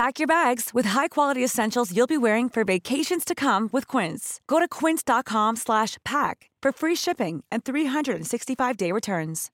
Pack your bags with high-quality essentials you'll be wearing for vacations to come with Quince. Go to quince.com/pack for free shipping and 365-day returns.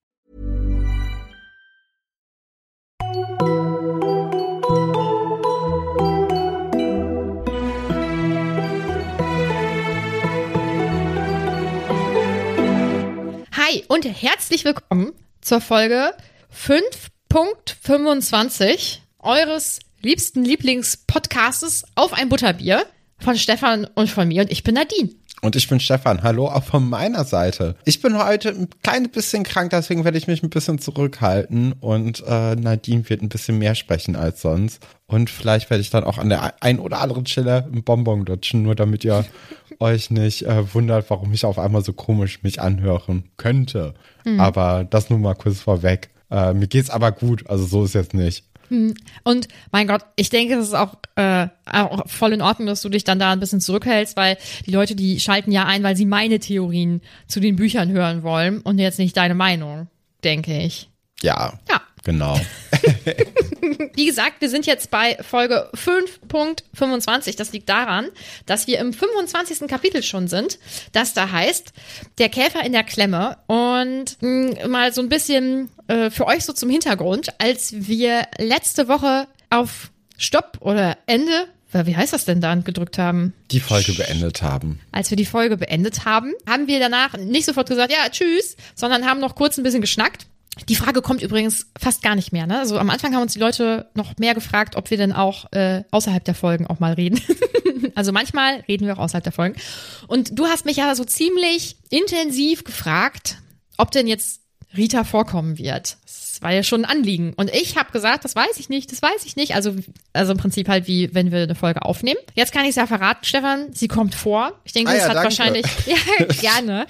Hi und herzlich willkommen zur Folge 5.25 eures liebsten Lieblingspodcastes auf ein Butterbier von Stefan und von mir und ich bin Nadine. Und ich bin Stefan. Hallo auch von meiner Seite. Ich bin heute ein kleines bisschen krank, deswegen werde ich mich ein bisschen zurückhalten und äh, Nadine wird ein bisschen mehr sprechen als sonst. Und vielleicht werde ich dann auch an der ein oder anderen Stelle einen Bonbon lutschen, nur damit ihr euch nicht äh, wundert, warum ich auf einmal so komisch mich anhören könnte. Hm. Aber das nur mal kurz vorweg. Äh, mir geht's aber gut, also so ist jetzt nicht. Und mein Gott, ich denke, es ist auch, äh, auch voll in Ordnung, dass du dich dann da ein bisschen zurückhältst, weil die Leute, die schalten ja ein, weil sie meine Theorien zu den Büchern hören wollen und jetzt nicht deine Meinung, denke ich. Ja, Ja. Genau. Wie gesagt, wir sind jetzt bei Folge 5.25. Das liegt daran, dass wir im 25. Kapitel schon sind, das da heißt, der Käfer in der Klemme. Und mh, mal so ein bisschen äh, für euch so zum Hintergrund, als wir letzte Woche auf Stopp oder Ende, wie heißt das denn da, gedrückt haben? Die Folge beendet haben. als wir die Folge beendet haben, haben wir danach nicht sofort gesagt, ja, tschüss, sondern haben noch kurz ein bisschen geschnackt. Die Frage kommt übrigens fast gar nicht mehr. Ne? Also am Anfang haben uns die Leute noch mehr gefragt, ob wir denn auch äh, außerhalb der Folgen auch mal reden. also manchmal reden wir auch außerhalb der Folgen. Und du hast mich ja so ziemlich intensiv gefragt, ob denn jetzt Rita vorkommen wird. Das war ja schon ein Anliegen. Und ich habe gesagt, das weiß ich nicht, das weiß ich nicht. Also, also im Prinzip halt wie, wenn wir eine Folge aufnehmen. Jetzt kann ich es ja verraten, Stefan, sie kommt vor. Ich denke, Ah das ja, hat danke. wahrscheinlich, ja, gerne.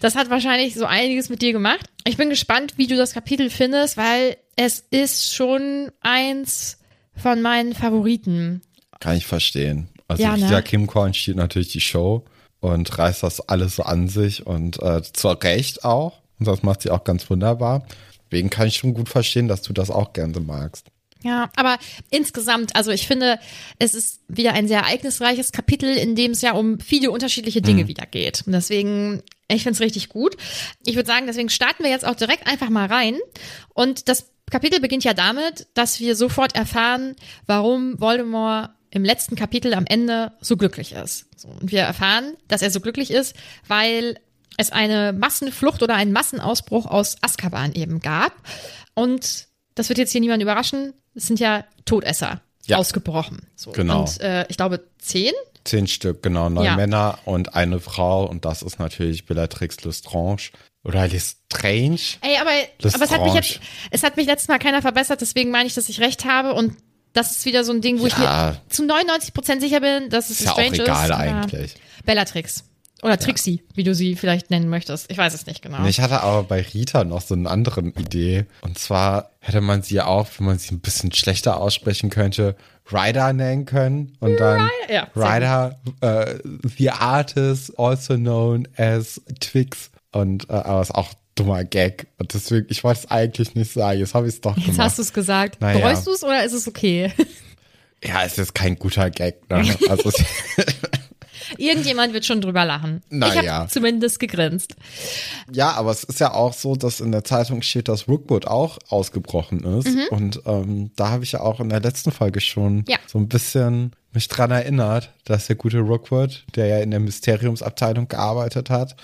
Das hat wahrscheinlich so einiges mit dir gemacht. Ich bin gespannt, wie du das Kapitel findest, weil es ist schon eins von meinen Favoriten. Kann ich verstehen. Also Ja, ne? Rita Kimkorn steht natürlich die Show und reißt das alles so an sich und äh, zu Recht auch. Und das macht sie auch ganz wunderbar. Deswegen kann ich schon gut verstehen, dass du das auch gerne magst. Ja, aber insgesamt, also ich finde, es ist wieder ein sehr ereignisreiches Kapitel, in dem es ja um viele unterschiedliche Dinge wieder geht. Und deswegen, ich finde es richtig gut. Ich würde sagen, deswegen starten wir jetzt auch direkt einfach mal rein. Und das Kapitel beginnt ja damit, dass wir sofort erfahren, warum Voldemort im letzten Kapitel am Ende so glücklich ist. So, und wir erfahren, dass er so glücklich ist, weil es eine Massenflucht oder einen Massenausbruch aus Azkaban eben gab. Und das wird jetzt hier niemand überraschen. Es sind ja Todesser Ja. ausgebrochen. So. Genau. Und äh, ich glaube zehn. Zehn Stück, genau, neun Ja. Männer und eine Frau und das ist natürlich Bellatrix Lestrange oder Lestrange. Ey, aber, Das aber es hat mich jetzt, es hat mich letztes Mal keiner verbessert, deswegen meine ich, dass ich recht habe und das ist wieder so ein Ding, wo ich Ja. mir zu 99 Prozent sicher bin, dass es Ist ja auch Strange egal ist. eigentlich. Bellatrix. Oder Trixie, wie du sie vielleicht nennen möchtest. Ich weiß es nicht genau. Ich hatte aber bei Rita noch so eine andere Idee. Und zwar hätte man sie auch, wenn man sie ein bisschen schlechter aussprechen könnte, Ryder nennen können. Und dann ja, Ryder, äh, the artist, also known as Twix. Und äh, aber es ist auch dummer Gag. Und deswegen, ich wollte es eigentlich nicht sagen. Jetzt habe ich es doch Jetzt gemacht. hast du es gesagt. Naja. Bereust du es oder ist es okay? ja, es ist kein guter Gag. Ne? Also Irgendjemand wird schon drüber lachen. Na ich habe zumindest gegrinst. Ja, aber es ist ja auch so, dass in der Zeitung steht, dass Rookwood auch ausgebrochen ist. Und ähm, da habe ich ja auch in der letzten Folge schon Mhm. Ja. so ein bisschen mich dran erinnert, dass der gute Rookwood, der ja in der Mysteriumsabteilung gearbeitet hat,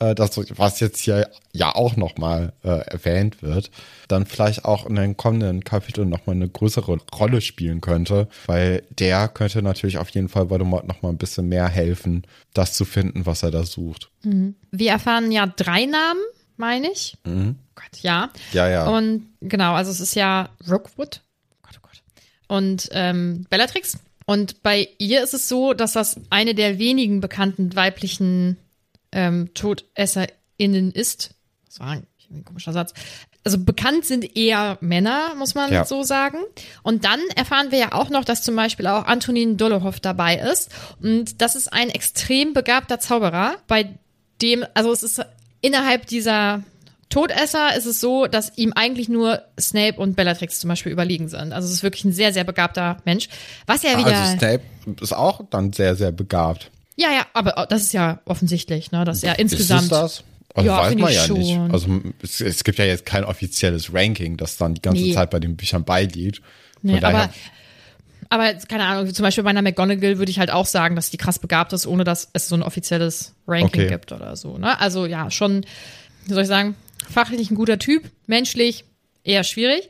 äh, das, was jetzt hier ja auch nochmal äh, erwähnt wird, dann vielleicht auch in den kommenden Kapiteln nochmal eine größere Rolle spielen könnte, weil der könnte natürlich auf jeden Fall Voldemort nochmal ein bisschen mehr helfen, das zu finden, was er da sucht. Wir erfahren ja drei Namen, meine ich. Gott, ja. Mhm. Ja, ja. Und genau, also es ist ja Rookwood. Oh Gott, oh Gott. Und ähm, Bellatrix. Und bei ihr ist es so, dass das eine der wenigen bekannten weiblichen ähm, TodesserInnen ist. Das war ein, ein komischer Satz. Also bekannt sind eher Männer, muss man Ja. so sagen. Und dann erfahren wir ja auch noch, dass zum Beispiel auch Antonin Dolohov dabei ist. Und das ist ein extrem begabter Zauberer, bei dem, also es ist innerhalb dieser Todesser ist es so, dass ihm eigentlich nur Snape und Bellatrix zum Beispiel überlegen sind. Also es ist wirklich ein sehr, sehr begabter Mensch. Was ja wieder. Also Snape ist auch dann sehr, sehr begabt. Ja, ja, aber das ist ja offensichtlich, ne, er Ist insgesamt. es das? Also Ja, weiß man ja schon. nicht. Also es, es gibt ja jetzt kein offizielles Ranking, das dann die ganze Nee. Zeit bei den Büchern beiliegt. Von Nee, daher- aber, aber keine Ahnung, zum Beispiel bei einer McGonagall würde ich halt auch sagen, dass die krass begabt ist, ohne dass es so ein offizielles Ranking Okay. gibt oder so. Ne? Also ja, schon, wie soll ich sagen, fachlich ein guter Typ, menschlich eher schwierig.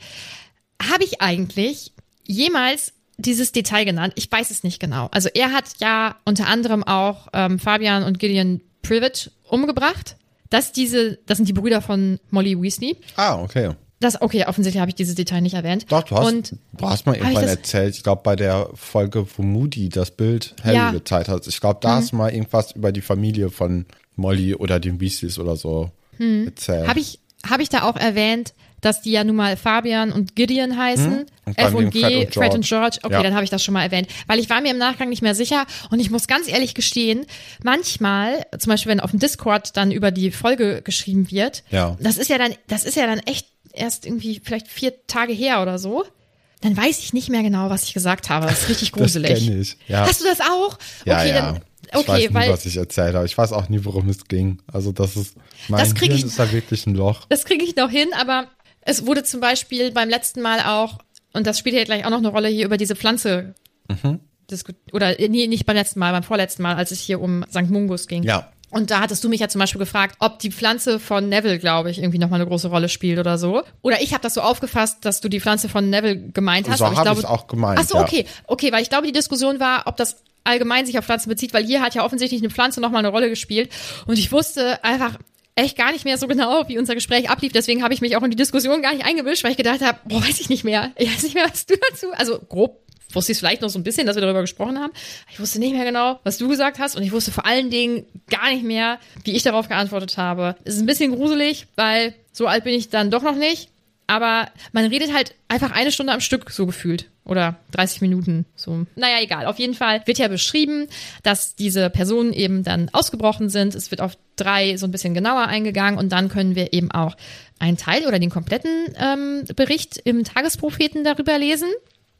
Habe ich eigentlich jemals dieses Detail genannt? Ich weiß es nicht genau. Also er hat ja unter anderem auch ähm, Fabian und Gideon Privet umgebracht. Das, diese, das sind die Brüder von Molly Weasley. ah, okay. Das, okay, offensichtlich habe ich dieses Detail nicht erwähnt. Doch, du hast, Und du hast mal irgendwann das- erzählt, ich glaube bei der Folge, wo Moody das Bild Harry Ja. Mhm. gezeigt hat. Ich glaube, da hast du mal irgendwas über die Familie von Molly oder den Weasleys oder so erzählt. Habe ich, hab ich da auch erwähnt, dass die ja nun mal Fabian und Gideon heißen? Hm? Und F und G, Fred und Fred und George. George. Okay, Ja. dann habe ich das schon mal erwähnt. Weil ich war mir im Nachgang nicht mehr sicher und ich muss ganz ehrlich gestehen, manchmal, zum Beispiel wenn auf dem Discord dann über die Folge geschrieben wird, Ja. das ist ja dann, das ist ja dann echt erst irgendwie vielleicht vier Tage her oder so. Dann weiß ich nicht mehr genau, was ich gesagt habe. Das ist richtig Das gruselig. kenn ich, ja. Hast du das auch? ja, okay, ja. dann. ich Okay, weiß nie, weil was ich erzählt habe. Ich weiß auch nie, worum es ging. Also das ist, mein Das krieg Hirn ich- ist da wirklich ein Loch. Das kriege ich noch hin, aber es wurde zum Beispiel beim letzten Mal auch, und das spielt ja gleich auch noch eine Rolle hier über diese Pflanze diskut oder äh, nee, nicht beim letzten Mal, beim vorletzten Mal, als es hier um St. Mungus ging. Ja. Und da hattest du mich ja zum Beispiel gefragt, ob die Pflanze von Neville, glaube ich, irgendwie nochmal eine große Rolle spielt oder so. Oder ich habe das so aufgefasst, dass du die Pflanze von Neville gemeint hast. So aber ich glaube, ich's auch gemeint, Ach so, ja. okay. Okay, weil ich glaube, die Diskussion war, ob das allgemein sich auf Pflanzen bezieht, weil hier hat ja offensichtlich eine Pflanze nochmal eine Rolle gespielt. Und ich wusste einfach echt gar nicht mehr so genau, wie unser Gespräch ablief. Deswegen habe ich mich auch in die Diskussion gar nicht eingemischt, weil ich gedacht habe, boah, weiß ich nicht mehr. Ich weiß nicht mehr, was du dazu. Also grob wusste ich es vielleicht noch so ein bisschen, dass wir darüber gesprochen haben. Ich wusste nicht mehr genau, was du gesagt hast. Und ich wusste vor allen Dingen gar nicht mehr, wie ich darauf geantwortet habe. Es ist ein bisschen gruselig, weil so alt bin ich dann doch noch nicht. Aber man redet halt einfach eine Stunde am Stück so gefühlt. Oder 30 Minuten. So. Naja, egal. Auf jeden Fall wird ja beschrieben, dass diese Personen eben dann ausgebrochen sind. Es wird auf drei so ein bisschen genauer eingegangen und dann können wir eben auch einen Teil oder den kompletten ähm, Bericht im Tagespropheten darüber lesen.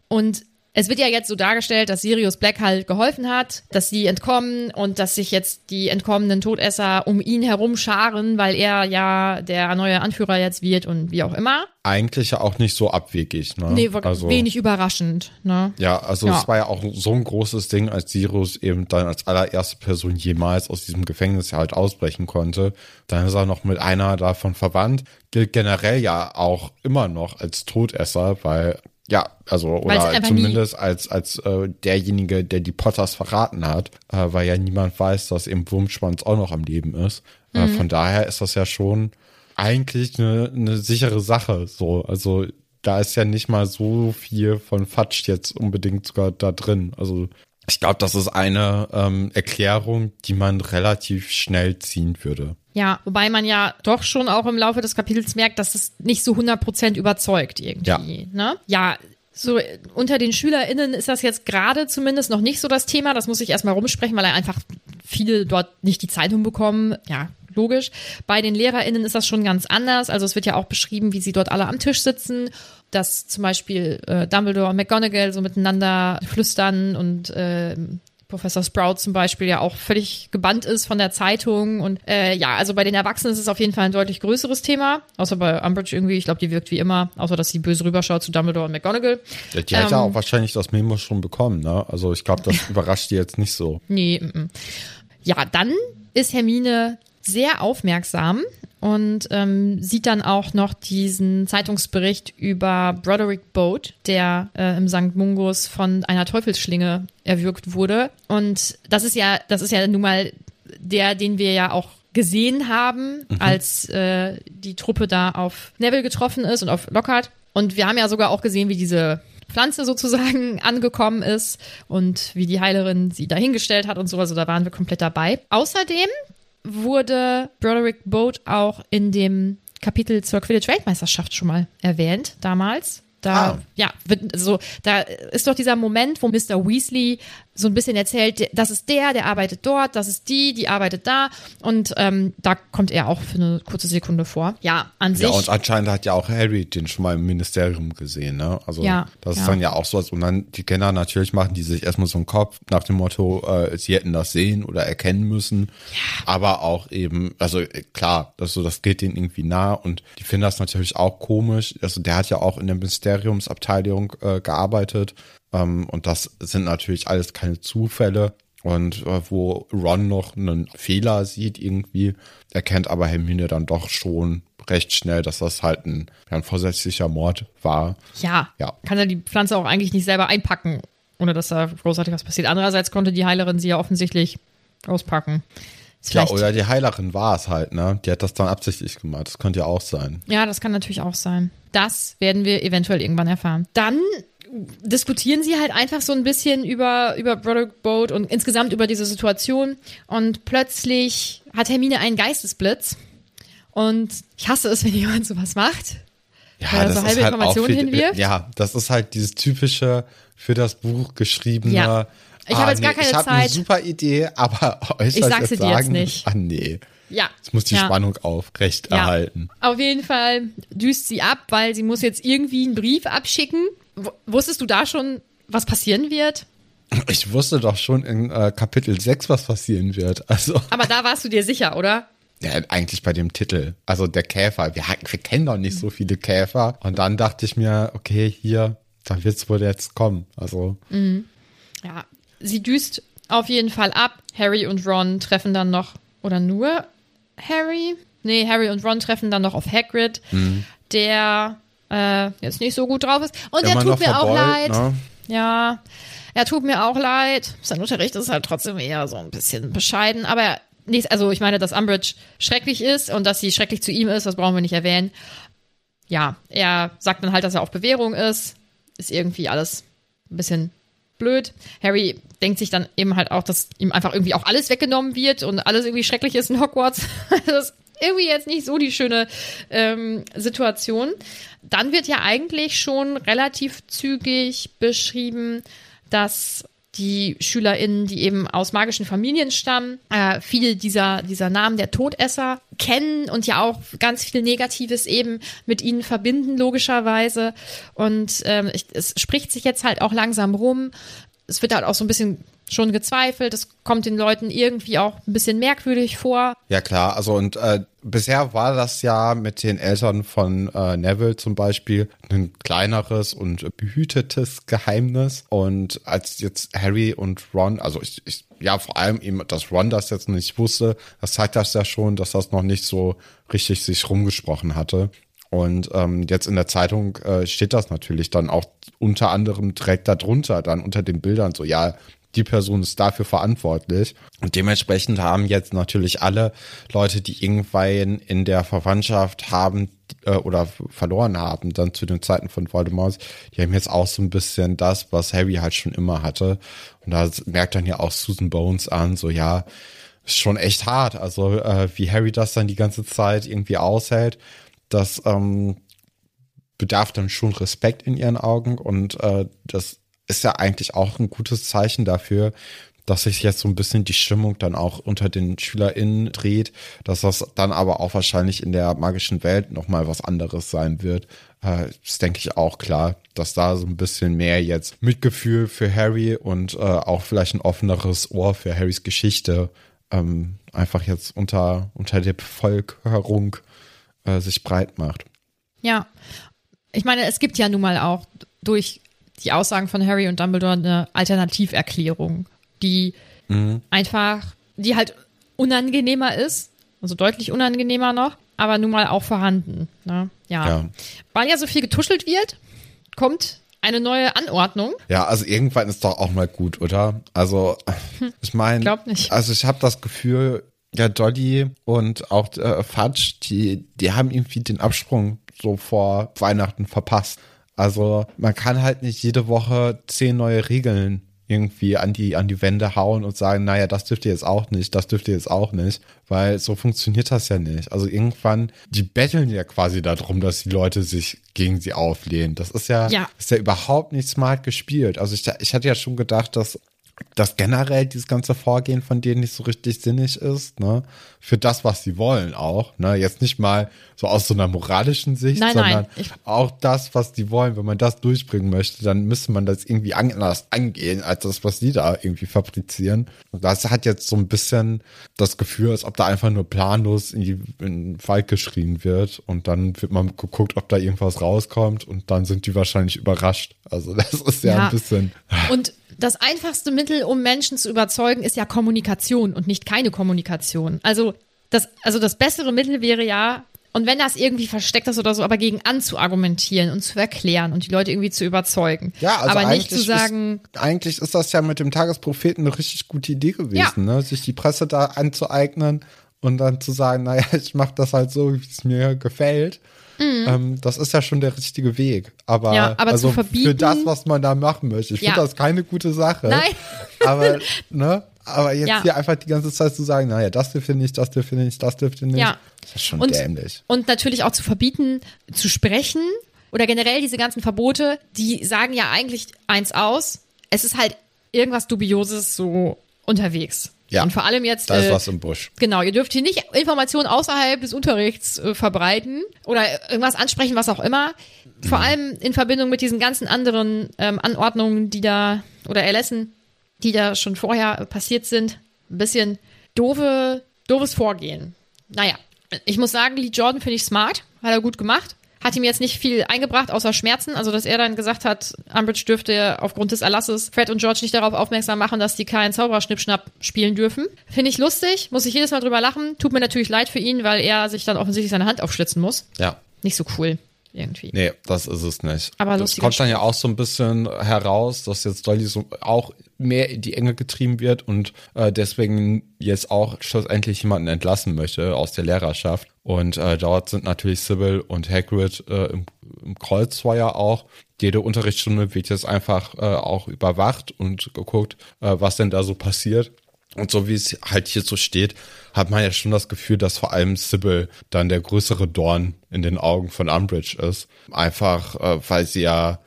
Und es wird ja jetzt so dargestellt, dass Sirius Black halt geholfen hat, dass sie entkommen und dass sich jetzt die entkommenen Todesser um ihn herum scharen, weil er ja der neue Anführer jetzt wird und wie auch immer. Eigentlich ja auch nicht so abwegig. Ne? Nee, war also, wenig überraschend, ne? Ja, also Ja. es war ja auch so ein großes Ding, als Sirius eben dann als allererste Person jemals aus diesem Gefängnis ja halt ausbrechen konnte. Dann ist er noch mit einer davon verwandt. Gilt generell ja auch immer noch als Todesser, weil ja, also oder zumindest als als äh, derjenige, der die Potters verraten hat, äh, weil ja niemand weiß, dass eben Wurmschwanz auch noch am Leben ist. Äh, Mhm. von daher ist das ja schon eigentlich eine, eine sichere Sache. So, also da ist ja nicht mal so viel von Fatsch jetzt unbedingt sogar da drin. Also ich glaube, das ist eine ähm, Erklärung, die man relativ schnell ziehen würde. Ja, wobei man ja doch schon auch im Laufe des Kapitels merkt, dass es nicht so 100% überzeugt irgendwie. Ne? Ja, so unter den SchülerInnen ist das jetzt gerade zumindest noch nicht so das Thema. Das muss ich erstmal rumsprechen, weil einfach viele dort nicht die Zeitung bekommen. Ja, logisch. Bei den LehrerInnen ist das schon ganz anders. Also es wird ja auch beschrieben, wie sie dort alle am Tisch sitzen, dass zum Beispiel äh, Dumbledore und McGonagall so miteinander flüstern und äh, Professor Sprout zum Beispiel ja auch völlig gebannt ist von der Zeitung. Und äh, ja, also bei den Erwachsenen ist es auf jeden Fall ein deutlich größeres Thema. Außer bei Umbridge irgendwie. Ich glaube, die wirkt wie immer, außer dass sie böse rüberschaut zu Dumbledore und McGonagall. Die, die ähm, hat ja ähm, auch wahrscheinlich das Memo schon bekommen, ne? Also ich glaube, das überrascht die jetzt nicht so. Nee, m -m. Ja, dann ist Hermine sehr aufmerksam und ähm, sieht dann auch noch diesen Zeitungsbericht über Broderick Boat, der äh, im St. Mungus von einer Teufelsschlinge erwürgt wurde. Und das ist ja, das ist ja nun mal der, den wir ja auch gesehen haben, mhm. als äh, die Truppe da auf Neville getroffen ist und auf Lockhart. Und wir haben ja sogar auch gesehen, wie diese Pflanze sozusagen angekommen ist und wie die Heilerin sie dahingestellt hat und so. Also da waren wir komplett dabei. Außerdem wurde Broderick Boat auch in dem Kapitel zur Quidditch-Weltmeisterschaft schon mal erwähnt, damals. Da, ah. ja, so, da ist doch dieser Moment, wo Mr. Weasley so ein bisschen erzählt, das ist der, der arbeitet dort, das ist die, die arbeitet da. Und ähm, da kommt er auch für eine kurze Sekunde vor. Ja, an sich. Ja, und anscheinend hat ja auch Harry den schon mal im Ministerium gesehen, ne? Also ja, das ist ja. dann ja auch so, als und dann die Kenner natürlich machen die sich erstmal so einen Kopf nach dem Motto, äh, sie hätten das sehen oder erkennen müssen. Ja. Aber auch eben, also klar, das, so, das geht denen irgendwie nah und die finden das natürlich auch komisch. Also der hat ja auch in der Ministeriumsabteilung äh, gearbeitet ähm, und das sind natürlich alles keine Zufälle. Und äh, wo Ron noch einen Fehler sieht irgendwie, erkennt aber Hermine dann doch schon recht schnell, dass das halt ein, ein vorsätzlicher Mord war. Ja, ja. Kann er die Pflanze auch eigentlich nicht selber einpacken, ohne dass da großartig was passiert. Andererseits konnte die Heilerin sie ja offensichtlich auspacken. Ja, oder die Heilerin war es halt, ne? Die hat das dann absichtlich gemacht. Das könnte ja auch sein. Ja, das kann natürlich auch sein. Das werden wir eventuell irgendwann erfahren. Dann diskutieren sie halt einfach so ein bisschen über, über Broderick Boat und insgesamt über diese Situation. Und plötzlich hat Hermine einen Geistesblitz. Und ich hasse es, wenn jemand sowas macht. Ja, weil er so halbe halt Informationen hinwirft. Ja, das ist halt dieses typische für das Buch geschriebene. Ja. Ich ah, habe jetzt nee, gar keine ich Zeit. Ich habe eine super Idee, aber euch ich sag's jetzt, dir jetzt nicht. Ah, nee. Ja. Es muss die ja. Spannung aufrecht ja. erhalten. Auf jeden Fall düst sie ab, weil sie muss jetzt irgendwie einen Brief abschicken wusstest du da schon, was passieren wird? Ich wusste doch schon in äh, Kapitel 6, was passieren wird. Also. Aber da warst du dir sicher, oder? Ja, eigentlich bei dem Titel. Also der Käfer. Wir, wir kennen doch nicht so viele Käfer. Und dann dachte ich mir, okay, hier, da wird es wohl jetzt kommen. Also. Mhm. Ja, sie düst auf jeden Fall ab. Harry und Ron treffen dann noch, oder nur Harry? Nee, Harry und Ron treffen dann noch auf Hagrid, mhm. der äh, jetzt nicht so gut drauf ist. Und er tut mir verbeult, auch leid. Ne? Ja, er tut mir auch leid. Sein Unterricht ist halt trotzdem eher so ein bisschen bescheiden, aber nichts, also ich meine, dass Umbridge schrecklich ist und dass sie schrecklich zu ihm ist, das brauchen wir nicht erwähnen. Ja, er sagt dann halt, dass er auf Bewährung ist. Ist irgendwie alles ein bisschen blöd. Harry denkt sich dann eben halt auch, dass ihm einfach irgendwie auch alles weggenommen wird und alles irgendwie schrecklich ist in Hogwarts. das irgendwie jetzt nicht so die schöne ähm, Situation. Dann wird ja eigentlich schon relativ zügig beschrieben, dass die SchülerInnen, die eben aus magischen Familien stammen, äh, viele dieser, dieser Namen der Todesser kennen und ja auch ganz viel Negatives eben mit ihnen verbinden, logischerweise. Und ähm, ich, es spricht sich jetzt halt auch langsam rum. Es wird halt auch so ein bisschen schon gezweifelt. Es kommt den Leuten irgendwie auch ein bisschen merkwürdig vor. Ja klar, also und äh, bisher war das ja mit den Eltern von äh, Neville zum Beispiel ein kleineres und behütetes Geheimnis. Und als jetzt Harry und Ron, also ich, ich ja vor allem eben, dass Ron das jetzt nicht wusste, das zeigt das ja schon, dass das noch nicht so richtig sich rumgesprochen hatte. Und ähm, jetzt in der Zeitung äh, steht das natürlich dann auch unter anderem direkt darunter, dann unter den Bildern so, ja, die Person ist dafür verantwortlich. Und dementsprechend haben jetzt natürlich alle Leute, die irgendwann in der Verwandtschaft haben äh, oder verloren haben, dann zu den Zeiten von Voldemort, die haben jetzt auch so ein bisschen das, was Harry halt schon immer hatte. Und da merkt dann ja auch Susan Bones an, so ja, ist schon echt hart. Also äh, wie Harry das dann die ganze Zeit irgendwie aushält, das ähm, bedarf dann schon Respekt in ihren Augen und äh, das ist ja eigentlich auch ein gutes Zeichen dafür, dass sich jetzt so ein bisschen die Stimmung dann auch unter den SchülerInnen dreht, dass das dann aber auch wahrscheinlich in der magischen Welt nochmal was anderes sein wird. Äh, das denke ich auch klar, dass da so ein bisschen mehr jetzt Mitgefühl für Harry und äh, auch vielleicht ein offeneres Ohr für Harrys Geschichte ähm, einfach jetzt unter, unter der Bevölkerung äh, sich breit macht. Ja, ich meine, es gibt ja nun mal auch durch die Aussagen von Harry und Dumbledore eine Alternativerklärung, die mhm. einfach, die halt unangenehmer ist, also deutlich unangenehmer noch, aber nun mal auch vorhanden. Ne? Ja. ja. Weil ja so viel getuschelt wird, kommt eine neue Anordnung. Ja, also irgendwann ist doch auch mal gut, oder? Also, hm, ich meine, nicht. also ich habe das Gefühl, ja, Dolly und auch äh, Fudge, die, die haben irgendwie den Absprung so vor Weihnachten verpasst. Also man kann halt nicht jede Woche zehn neue Regeln irgendwie an die, an die Wände hauen und sagen, naja, das dürft ihr jetzt auch nicht, das dürft ihr jetzt auch nicht, weil so funktioniert das ja nicht. Also irgendwann, die betteln ja quasi darum, dass die Leute sich gegen sie auflehnen. Das ist ja, ja. ist ja überhaupt nicht smart gespielt. Also ich, ich hatte ja schon gedacht, dass dass generell dieses ganze Vorgehen von denen nicht so richtig sinnig ist, ne? Für das, was sie wollen auch, ne? Jetzt nicht mal so aus so einer moralischen Sicht, nein, sondern nein, auch das, was die wollen. Wenn man das durchbringen möchte, dann müsste man das irgendwie anders angehen, als das, was die da irgendwie fabrizieren. Und das hat jetzt so ein bisschen das Gefühl, als ob da einfach nur planlos in, die, in den Wald geschrien wird und dann wird man geguckt, ob da irgendwas rauskommt und dann sind die wahrscheinlich überrascht. Also das ist ja, ja. ein bisschen. Und das einfachste Mittel, um Menschen zu überzeugen, ist ja Kommunikation und nicht keine Kommunikation. Also das, also das bessere Mittel wäre ja, und wenn das irgendwie versteckt ist oder so, aber gegen anzuargumentieren und zu erklären und die Leute irgendwie zu überzeugen. Ja, also aber nicht zu sagen. Ist, eigentlich ist das ja mit dem Tagespropheten eine richtig gute Idee gewesen, ja. ne? sich die Presse da anzueignen und dann zu sagen, naja, ich mache das halt so, wie es mir gefällt. Mhm. Ähm, das ist ja schon der richtige Weg. Aber, ja, aber also für das, was man da machen möchte. Ich ja. finde das keine gute Sache. Nein. Aber, ne? Aber jetzt ja. hier einfach die ganze Zeit zu sagen, naja, das dürfte nicht, das dürfte nicht, das dürfte nicht. Ja. Das ist schon und, dämlich. Und natürlich auch zu verbieten, zu sprechen oder generell diese ganzen Verbote, die sagen ja eigentlich eins aus. Es ist halt irgendwas Dubioses so unterwegs. Ja. Und vor allem jetzt. Da ist äh, was im Busch. Genau, ihr dürft hier nicht Informationen außerhalb des Unterrichts äh, verbreiten oder irgendwas ansprechen, was auch immer. Vor mhm. allem in Verbindung mit diesen ganzen anderen ähm, Anordnungen, die da oder Erlässen, die da schon vorher passiert sind. Ein bisschen doofe, doofes Vorgehen. Naja, ich muss sagen, Lee Jordan finde ich smart, hat er gut gemacht hat ihm jetzt nicht viel eingebracht, außer Schmerzen. Also, dass er dann gesagt hat, Umbridge dürfte aufgrund des Erlasses Fred und George nicht darauf aufmerksam machen, dass die keinen Zaubererschnippschnapp spielen dürfen. Finde ich lustig, muss ich jedes Mal drüber lachen. Tut mir natürlich leid für ihn, weil er sich dann offensichtlich seine Hand aufschlitzen muss. Ja. Nicht so cool irgendwie. Nee, das ist es nicht. Aber das kommt dann ja auch so ein bisschen heraus, dass jetzt Dolly so auch mehr in die Enge getrieben wird und äh, deswegen jetzt auch schlussendlich jemanden entlassen möchte aus der Lehrerschaft. Und äh, dort sind natürlich Sybil und Hagrid äh, im, im Kreuzfeuer auch. Jede Unterrichtsstunde wird jetzt einfach äh, auch überwacht und geguckt, äh, was denn da so passiert. Und so wie es halt hier so steht, hat man ja schon das Gefühl, dass vor allem Sybil dann der größere Dorn in den Augen von Umbridge ist. Einfach, äh, weil sie ja,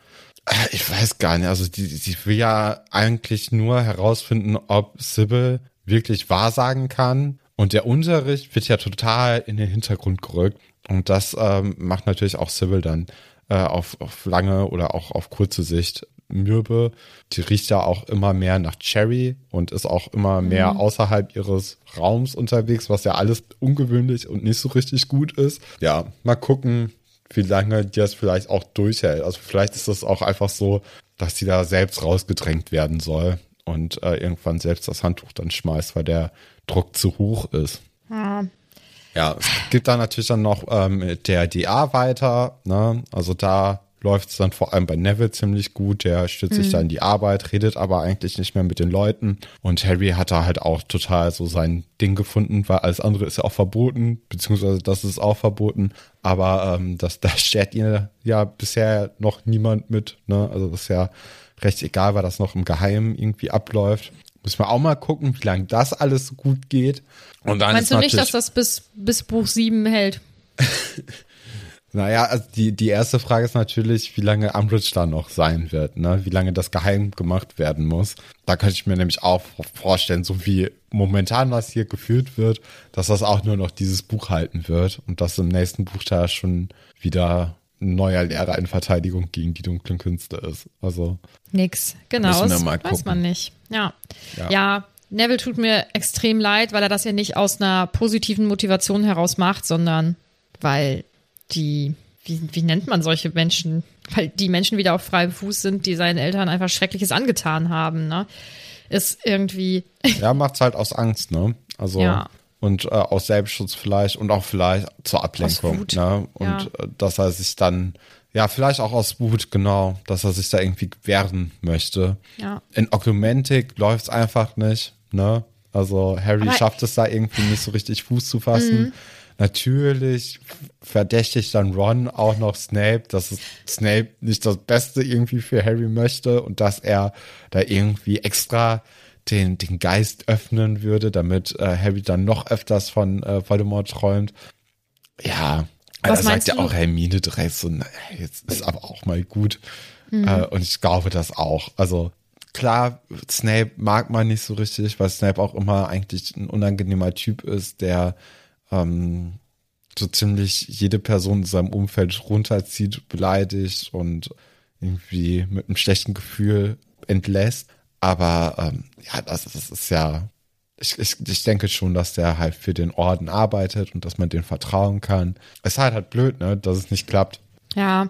äh, ich weiß gar nicht, also die, sie will ja eigentlich nur herausfinden, ob Sybil wirklich wahrsagen kann. Und der Unterricht wird ja total in den Hintergrund gerückt. Und das ähm, macht natürlich auch Sybil dann äh, auf, auf lange oder auch auf kurze Sicht mürbe. Die riecht ja auch immer mehr nach Cherry und ist auch immer mehr mhm. außerhalb ihres Raums unterwegs, was ja alles ungewöhnlich und nicht so richtig gut ist. Ja, mal gucken, wie lange die das vielleicht auch durchhält. Also vielleicht ist das auch einfach so, dass sie da selbst rausgedrängt werden soll und äh, irgendwann selbst das Handtuch dann schmeißt, weil der Druck zu hoch ist. Ja. Ja, es gibt da natürlich dann noch ähm, der DA weiter, ne? Also da läuft es dann vor allem bei Neville ziemlich gut. Der stützt mhm. sich da in die Arbeit, redet aber eigentlich nicht mehr mit den Leuten. Und Harry hat da halt auch total so sein Ding gefunden, weil alles andere ist ja auch verboten, beziehungsweise das ist auch verboten. Aber ähm, das, da schert ihr ja bisher noch niemand mit. Ne? Also das ist ja recht egal, weil das noch im Geheimen irgendwie abläuft. Müssen wir auch mal gucken, wie lange das alles gut geht. Und dann Meinst du nicht, dass das bis, bis Buch 7 hält? Naja, also die, die erste Frage ist natürlich, wie lange Umbridge da noch sein wird, ne? Wie lange das geheim gemacht werden muss. Da könnte ich mir nämlich auch vorstellen, so wie momentan was hier geführt wird, dass das auch nur noch dieses Buch halten wird und dass im nächsten Buch da schon wieder ein neuer Lehrer in Verteidigung gegen die dunklen Künste ist. Also. Nix, genau. Das weiß man nicht. Ja. Ja. ja. Neville tut mir extrem leid, weil er das ja nicht aus einer positiven Motivation heraus macht, sondern weil die, wie, wie nennt man solche Menschen? Weil die Menschen wieder auf freiem Fuß sind, die seinen Eltern einfach Schreckliches angetan haben, ne? Ist irgendwie, Ja, macht's halt aus Angst, ne? Also Ja. Und äh, aus Selbstschutz vielleicht und auch vielleicht zur Ablenkung, ne? Und Ja. äh, dass er sich dann ja, vielleicht auch aus Wut, genau, dass er sich da irgendwie wehren möchte. Ja. In Oklumentik läuft's einfach nicht, ne? Also Harry Aber- Mhm. schafft es da irgendwie nicht so richtig Fuß zu fassen. Natürlich verdächtigt dann Ron auch noch Snape, dass es Snape nicht das Beste irgendwie für Harry möchte und dass er da irgendwie extra den, den Geist öffnen würde, damit äh, Harry dann noch öfters von äh, Voldemort träumt. Ja, Was da sagt ja auch Hermine direkt so, na, jetzt ist aber auch mal gut. Mhm. Äh, und ich glaube das auch. Also klar, Snape mag man nicht so richtig, weil Snape auch immer eigentlich ein unangenehmer Typ ist, der ähm, so ziemlich jede Person in seinem Umfeld runterzieht, beleidigt und irgendwie mit einem schlechten Gefühl entlässt. Aber ähm, ja, das, das ist ja, ich, ich, ich denke schon, dass der halt für den Orden arbeitet und dass man dem vertrauen kann. Es ist halt halt blöd, ne, dass es nicht klappt. ja,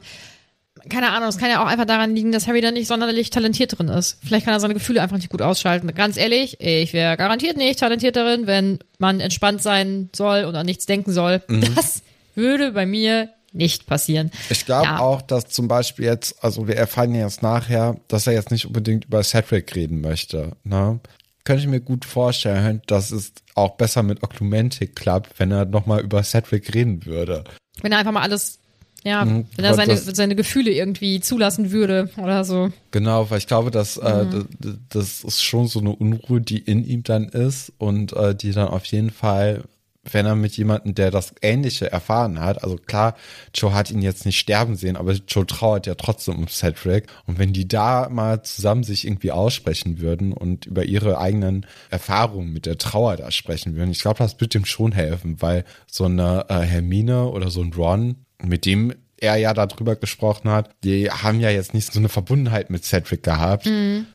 keine Ahnung, es kann ja auch einfach daran liegen, dass Harry da nicht sonderlich talentiert drin ist. Vielleicht kann er seine Gefühle einfach nicht gut ausschalten. Ganz ehrlich, ich wäre garantiert nicht talentiert darin, wenn man entspannt sein soll und an nichts denken soll. Mhm. Das würde bei mir nicht passieren. Ich glaube Ja. auch, dass zum Beispiel jetzt, also wir erfahren jetzt nachher, dass er jetzt nicht unbedingt über Cedric reden möchte. Ne? Könnte ich mir gut vorstellen, dass es auch besser mit Oklumentik klappt, wenn er nochmal über Cedric reden würde. Wenn er einfach mal alles, ja, Mhm, wenn er seine, seine Gefühle irgendwie zulassen würde oder so. Genau, weil ich glaube, dass äh, Mhm. d- das ist schon so eine Unruhe, die in ihm dann ist und äh, die dann auf jeden Fall, wenn er mit jemandem, der das Ähnliche erfahren hat, also klar, Joe hat ihn jetzt nicht sterben sehen, aber Joe trauert ja trotzdem um Cedric. Und wenn die da mal zusammen sich irgendwie aussprechen würden und über ihre eigenen Erfahrungen mit der Trauer da sprechen würden, ich glaube, das wird ihm schon helfen, weil so eine äh, Hermine oder so ein Ron, mit dem er ja darüber gesprochen hat, die haben ja jetzt nicht so eine Verbundenheit mit Cedric gehabt.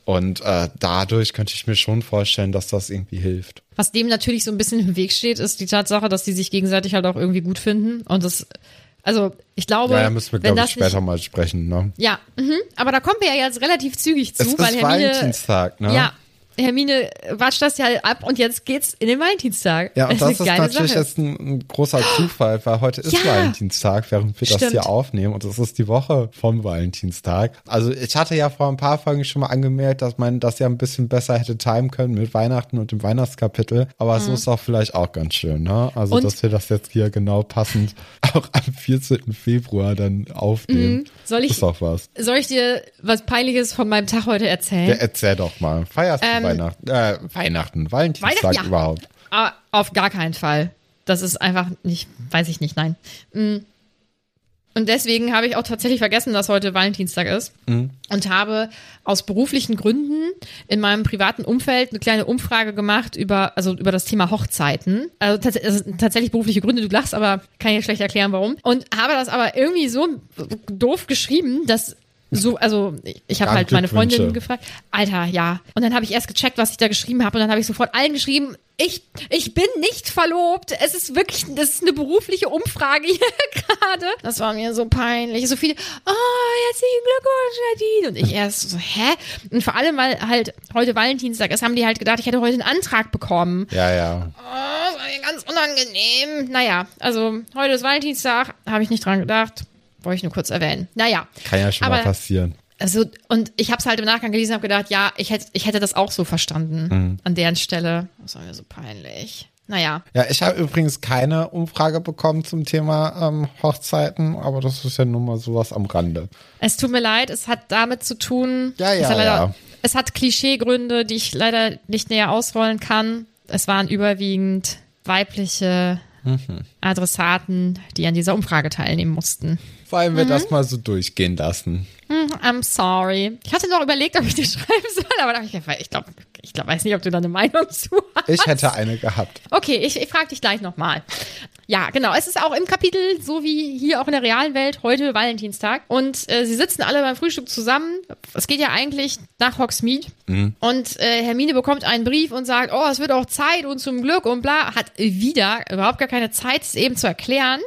Und äh, dadurch könnte ich mir schon vorstellen, dass das irgendwie hilft. Was dem natürlich so ein bisschen im Weg steht, ist die Tatsache, dass die sich gegenseitig halt auch irgendwie gut finden. Und das, also ich glaube, Ja, da müssen wir, glaube ich, später nicht, mal sprechen. Ne? ja, mhm, aber da kommen wir ja jetzt relativ zügig zu, Es ist weil Hermine, Valentinstag, ne? ja, Hermine watscht das ja ab und jetzt geht's in den Valentinstag. Ja, und das, ist ist natürlich Sache. jetzt ein, ein großer Zufall, weil heute ist Ja. Valentinstag, während wir das Stimmt. hier aufnehmen. Und das ist die Woche vom Valentinstag. Also ich hatte ja vor ein paar Folgen schon mal angemerkt, dass man das ja ein bisschen besser hätte timen können mit Weihnachten und dem Weihnachtskapitel. Aber so ist auch vielleicht auch ganz schön, ne? Also, Mhm. Und- dass wir das jetzt hier genau passend auch am 14. Februar dann aufnehmen. Mhm. Soll ich- Ist doch was. Soll ich dir was Peinliches von meinem Tag heute erzählen? Ja, erzähl doch mal. Feierst du Ähm, Weihnachten? Äh, Weihnachten, Valentinstag Weihnachten, ja. überhaupt. Ah, auf gar keinen Fall. Das ist einfach nicht, weiß ich nicht, nein. Mm. Und deswegen habe ich auch tatsächlich vergessen, dass heute Valentinstag ist. Und habe aus beruflichen Gründen in meinem privaten Umfeld eine kleine Umfrage gemacht über, also über das Thema Hochzeiten. Also, tats also tatsächlich berufliche Gründe, du lachst, aber kann ich schlecht erklären, warum. Und habe das aber irgendwie so doof geschrieben, dass so, also ich habe halt meine. Freundin gefragt, Alter, ja. Und dann habe ich erst gecheckt, was ich da geschrieben habe und dann habe ich sofort allen geschrieben, ich, ich bin nicht verlobt. Es ist wirklich, das ist eine berufliche Umfrage hier gerade. Das war mir so peinlich. So viele, oh, herzlichen Glückwunsch, Nadine. Und ich erst so, hä? Und vor allem, weil halt heute Valentinstag ist, haben die halt gedacht, ich hätte heute einen Antrag bekommen. Ja, ja. Oh, das war mir ganz unangenehm. Naja, also heute ist Valentinstag, habe ich nicht dran gedacht. Wollte ich nur kurz erwähnen. Naja. Kann ja schon Aber- mal passieren. Also, und ich habe es halt im Nachgang gelesen und habe gedacht, ja, ich hätte, ich hätte das auch so verstanden Mhm. an deren Stelle. Das war mir so peinlich. Naja, Ja, ich habe übrigens keine Umfrage bekommen zum Thema ähm, Hochzeiten, aber das ist ja nun mal sowas am Rande. es tut mir leid, es hat damit zu tun. Ja, es ja, hat leider, ja. Es hat Klischeegründe, die ich leider nicht näher ausrollen kann. Es waren überwiegend weibliche Adressaten, die an dieser Umfrage teilnehmen mussten. Wollen wir das mal so durchgehen lassen? Hm, I'm sorry. Ich hatte noch überlegt, ob ich die schreiben soll, aber da hab ich, ich glaube, ich glaub, weiß nicht, ob du da eine Meinung zu hast. Ich hätte eine gehabt. Okay, ich, ich frage dich gleich nochmal. Ja, genau. Es ist auch im Kapitel, so wie hier auch in der realen Welt, heute Valentinstag. Und äh, sie sitzen alle beim Frühstück zusammen. Es geht ja eigentlich nach Hogsmeade. Und äh, Hermine bekommt einen Brief und sagt, oh, es wird auch Zeit und zum Glück und bla. Hat wieder überhaupt gar keine Zeit, es eben zu erklären.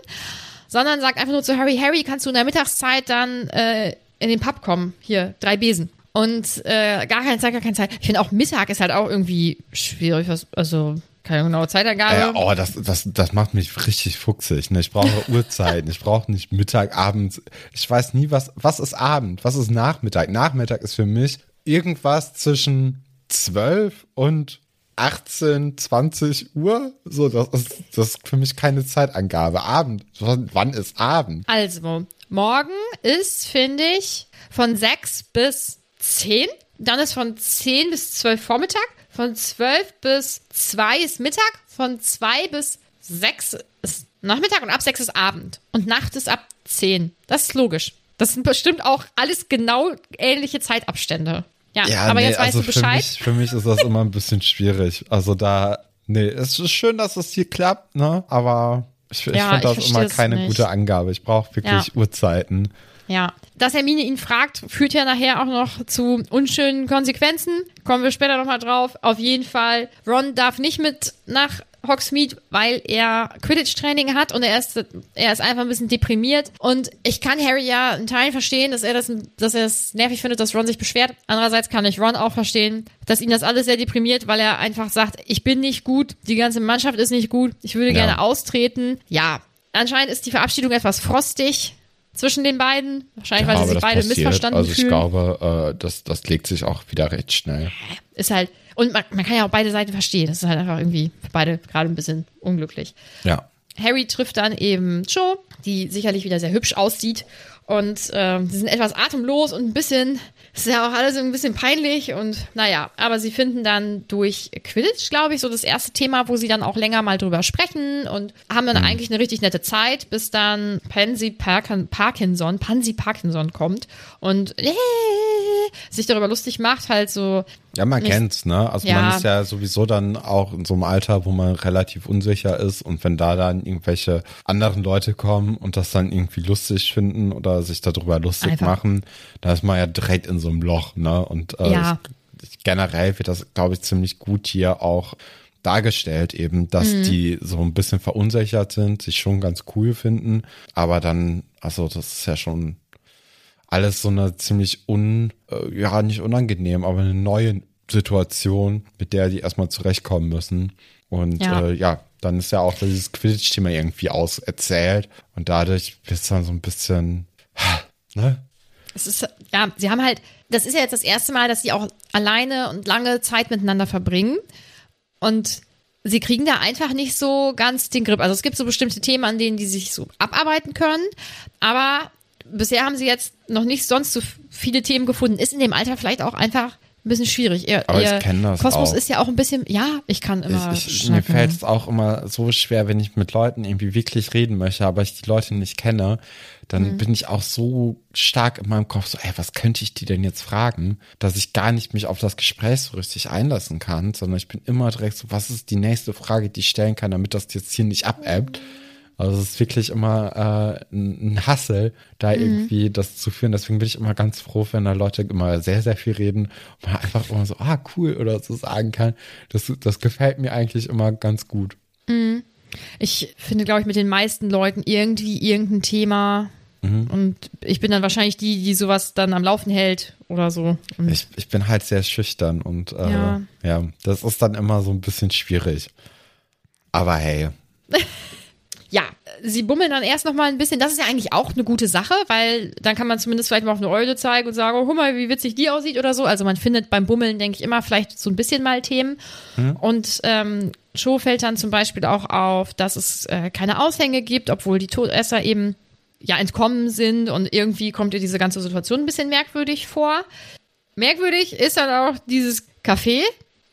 Sondern sagt einfach nur zu Harry, Harry, kannst du in der Mittagszeit dann äh, in den Pub kommen? Hier, drei Besen. Und äh, gar keine Zeit, gar keine Zeit. Ich finde auch Mittag ist halt auch irgendwie schwierig. Was, also keine genaue Zeitangabe. Äh, oh, das, das, das macht mich richtig fuchsig. Ne? Ich brauche Uhrzeiten. Ich brauche nicht Mittag, Abend. Ich weiß nie, was, was ist Abend, was ist Nachmittag. Nachmittag ist für mich irgendwas zwischen 12 und 18, 20 Uhr. So, das ist, das ist für mich keine Zeitangabe. Abend. Wann ist Abend? Also, morgen ist, finde ich, von 6 bis 10. Dann ist von 10 bis 12 Vormittag. Von 12 bis 2 ist Mittag. Von 2 bis 6 ist Nachmittag und ab 6 ist Abend. Und Nacht ist ab 10. Das ist logisch. Das sind bestimmt auch alles genau ähnliche Zeitabstände. Ja, aber nee, jetzt weißt also du Bescheid. Für mich, für mich ist das immer ein bisschen schwierig. Also da, nee, es ist schön, dass es hier klappt, ne? Aber ich, ich Ja, finde das immer keine gute Angabe. Ich brauche wirklich Ja. Uhrzeiten. Ja. Dass Hermine ihn fragt, führt ja nachher auch noch zu unschönen Konsequenzen. Kommen wir später nochmal drauf. Auf jeden Fall, Ron darf nicht mit nach Hogsmeade, weil er Quidditch-Training hat und er ist, er ist einfach ein bisschen deprimiert. Und ich kann Harry ja in Teilen verstehen, dass er das, dass er es nervig findet, dass Ron sich beschwert. Andererseits kann ich Ron auch verstehen, dass ihn das alles sehr deprimiert, weil er einfach sagt, ich bin nicht gut, die ganze Mannschaft ist nicht gut, ich würde Ja. gerne austreten. Ja, anscheinend ist die Verabschiedung etwas frostig zwischen den beiden. Wahrscheinlich, weil sie sich beide missverstanden Also ich fühlen. glaube, äh, das, das legt sich auch wieder recht schnell. ist halt, und man, man kann ja auch beide Seiten verstehen. Das ist halt einfach irgendwie für beide gerade ein bisschen unglücklich. Ja. Harry trifft dann eben Joe, die sicherlich wieder sehr hübsch aussieht. Und ähm, sie sind etwas atemlos und ein bisschen, ist ja auch alles ein bisschen peinlich und naja, aber sie finden dann durch Quidditch, glaube ich, so das erste Thema, wo sie dann auch länger mal drüber sprechen und haben dann eigentlich eine richtig nette Zeit, bis dann Pansy Parkin Parkinson, Pansy Parkinson kommt und äh, sich darüber lustig macht, halt so, Ja, man Nicht- kennt's, ne? Also Ja. man ist ja sowieso dann auch in so einem Alter, wo man relativ unsicher ist und wenn da dann irgendwelche anderen Leute kommen und das dann irgendwie lustig finden oder sich darüber lustig Einfach. machen, da ist man ja direkt in so einem Loch, ne? Und äh, Ja. ich, ich, generell wird das, glaube ich, ziemlich gut hier auch dargestellt eben, dass Mhm. die so ein bisschen verunsichert sind, sich schon ganz cool finden, aber dann, also das ist ja schon alles so eine ziemlich un, äh, ja, nicht unangenehm, aber eine neue Situation, mit der die erstmal zurechtkommen müssen. Und Ja. äh, ja dann ist ja auch dieses Quidditch-Thema irgendwie auserzählt und dadurch wird es dann so ein bisschen, ne? Es ist, ja, sie haben halt, das ist ja jetzt das erste Mal, dass sie auch alleine und lange Zeit miteinander verbringen. Und sie kriegen da einfach nicht so ganz den Grip. Also es gibt so bestimmte Themen, an denen die sich so abarbeiten können. Aber bisher haben sie jetzt noch nicht sonst so viele Themen gefunden. Ist in dem Alter vielleicht auch einfach ein bisschen schwierig. Ihr, Aber ich ihr kenn das Kosmos auch. ist ja auch ein bisschen, ja, ich kann immer Ich, ich, mir schnacken. fällt es auch immer so schwer, wenn ich mit Leuten irgendwie wirklich reden möchte, aber ich die Leute nicht kenne, dann Mhm. bin ich auch so stark in meinem Kopf so, ey, was könnte ich die denn jetzt fragen, dass ich gar nicht mich auf das Gespräch so richtig einlassen kann, sondern ich bin immer direkt so, was ist die nächste Frage, die ich stellen kann, damit das jetzt hier nicht abebbt. Also es ist wirklich immer äh, ein Hassel, da Mhm. irgendwie das zu führen. Deswegen bin ich immer ganz froh, wenn da Leute immer sehr, sehr viel reden und man einfach immer so, ah, cool oder so sagen kann. Das, das gefällt mir eigentlich immer ganz gut. Ich finde, glaube ich, mit den meisten Leuten irgendwie irgendein Thema. Mhm. Und ich bin dann wahrscheinlich die, die sowas dann am Laufen hält oder so. Ich, ich bin halt sehr schüchtern und äh, Ja. ja. das ist dann immer so ein bisschen schwierig. Aber hey, ja, sie bummeln dann erst noch mal ein bisschen. Das ist ja eigentlich auch eine gute Sache, weil dann kann man zumindest vielleicht mal auf eine Eule zeigen und sagen, oh, guck mal, wie witzig die aussieht oder so. Also man findet beim Bummeln, denke ich, immer vielleicht so ein bisschen mal Themen. Und ähm, Joe fällt dann zum Beispiel auch auf, dass es äh, keine Aushänge gibt, obwohl die Todesser eben ja entkommen sind und irgendwie kommt ihr diese ganze Situation ein bisschen merkwürdig vor. Merkwürdig ist dann auch dieses Café.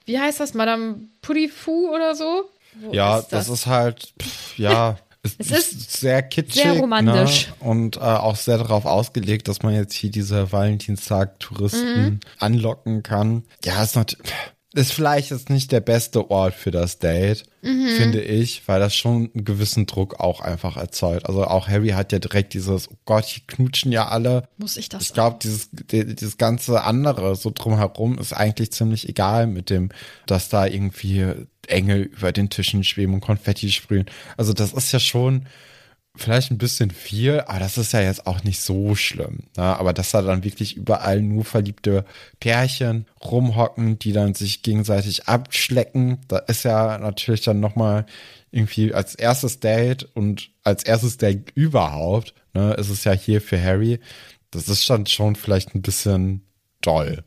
Wie heißt das? Madame Pudifu oder so? Wo ja, ist das? ist halt, pff, ja, es, Es ist, ist sehr kitschig sehr romantisch. Ne? und äh, auch sehr darauf ausgelegt, dass man jetzt hier diese Valentinstag-Touristen Mhm. anlocken kann. Ja, ist natürlich. Ist vielleicht jetzt nicht der beste Ort für das Date, Mhm. finde ich, weil das schon einen gewissen Druck auch einfach erzeugt. Also auch Harry hat ja direkt dieses, oh Gott, hier knutschen ja alle. Muss ich das Ich glaube, dieses, die- dieses ganze andere so drumherum ist eigentlich ziemlich egal mit dem, dass da irgendwie Engel über den Tischen schweben und Konfetti sprühen. Also das ist ja schon vielleicht ein bisschen viel, aber das ist ja jetzt auch nicht so schlimm. Ne? Aber dass da dann wirklich überall nur verliebte Pärchen rumhocken, die dann sich gegenseitig abschlecken, da ist ja natürlich dann nochmal irgendwie als erstes Date und als erstes Date überhaupt, ne, ist es ja hier für Harry. Das ist dann schon vielleicht ein bisschen doll.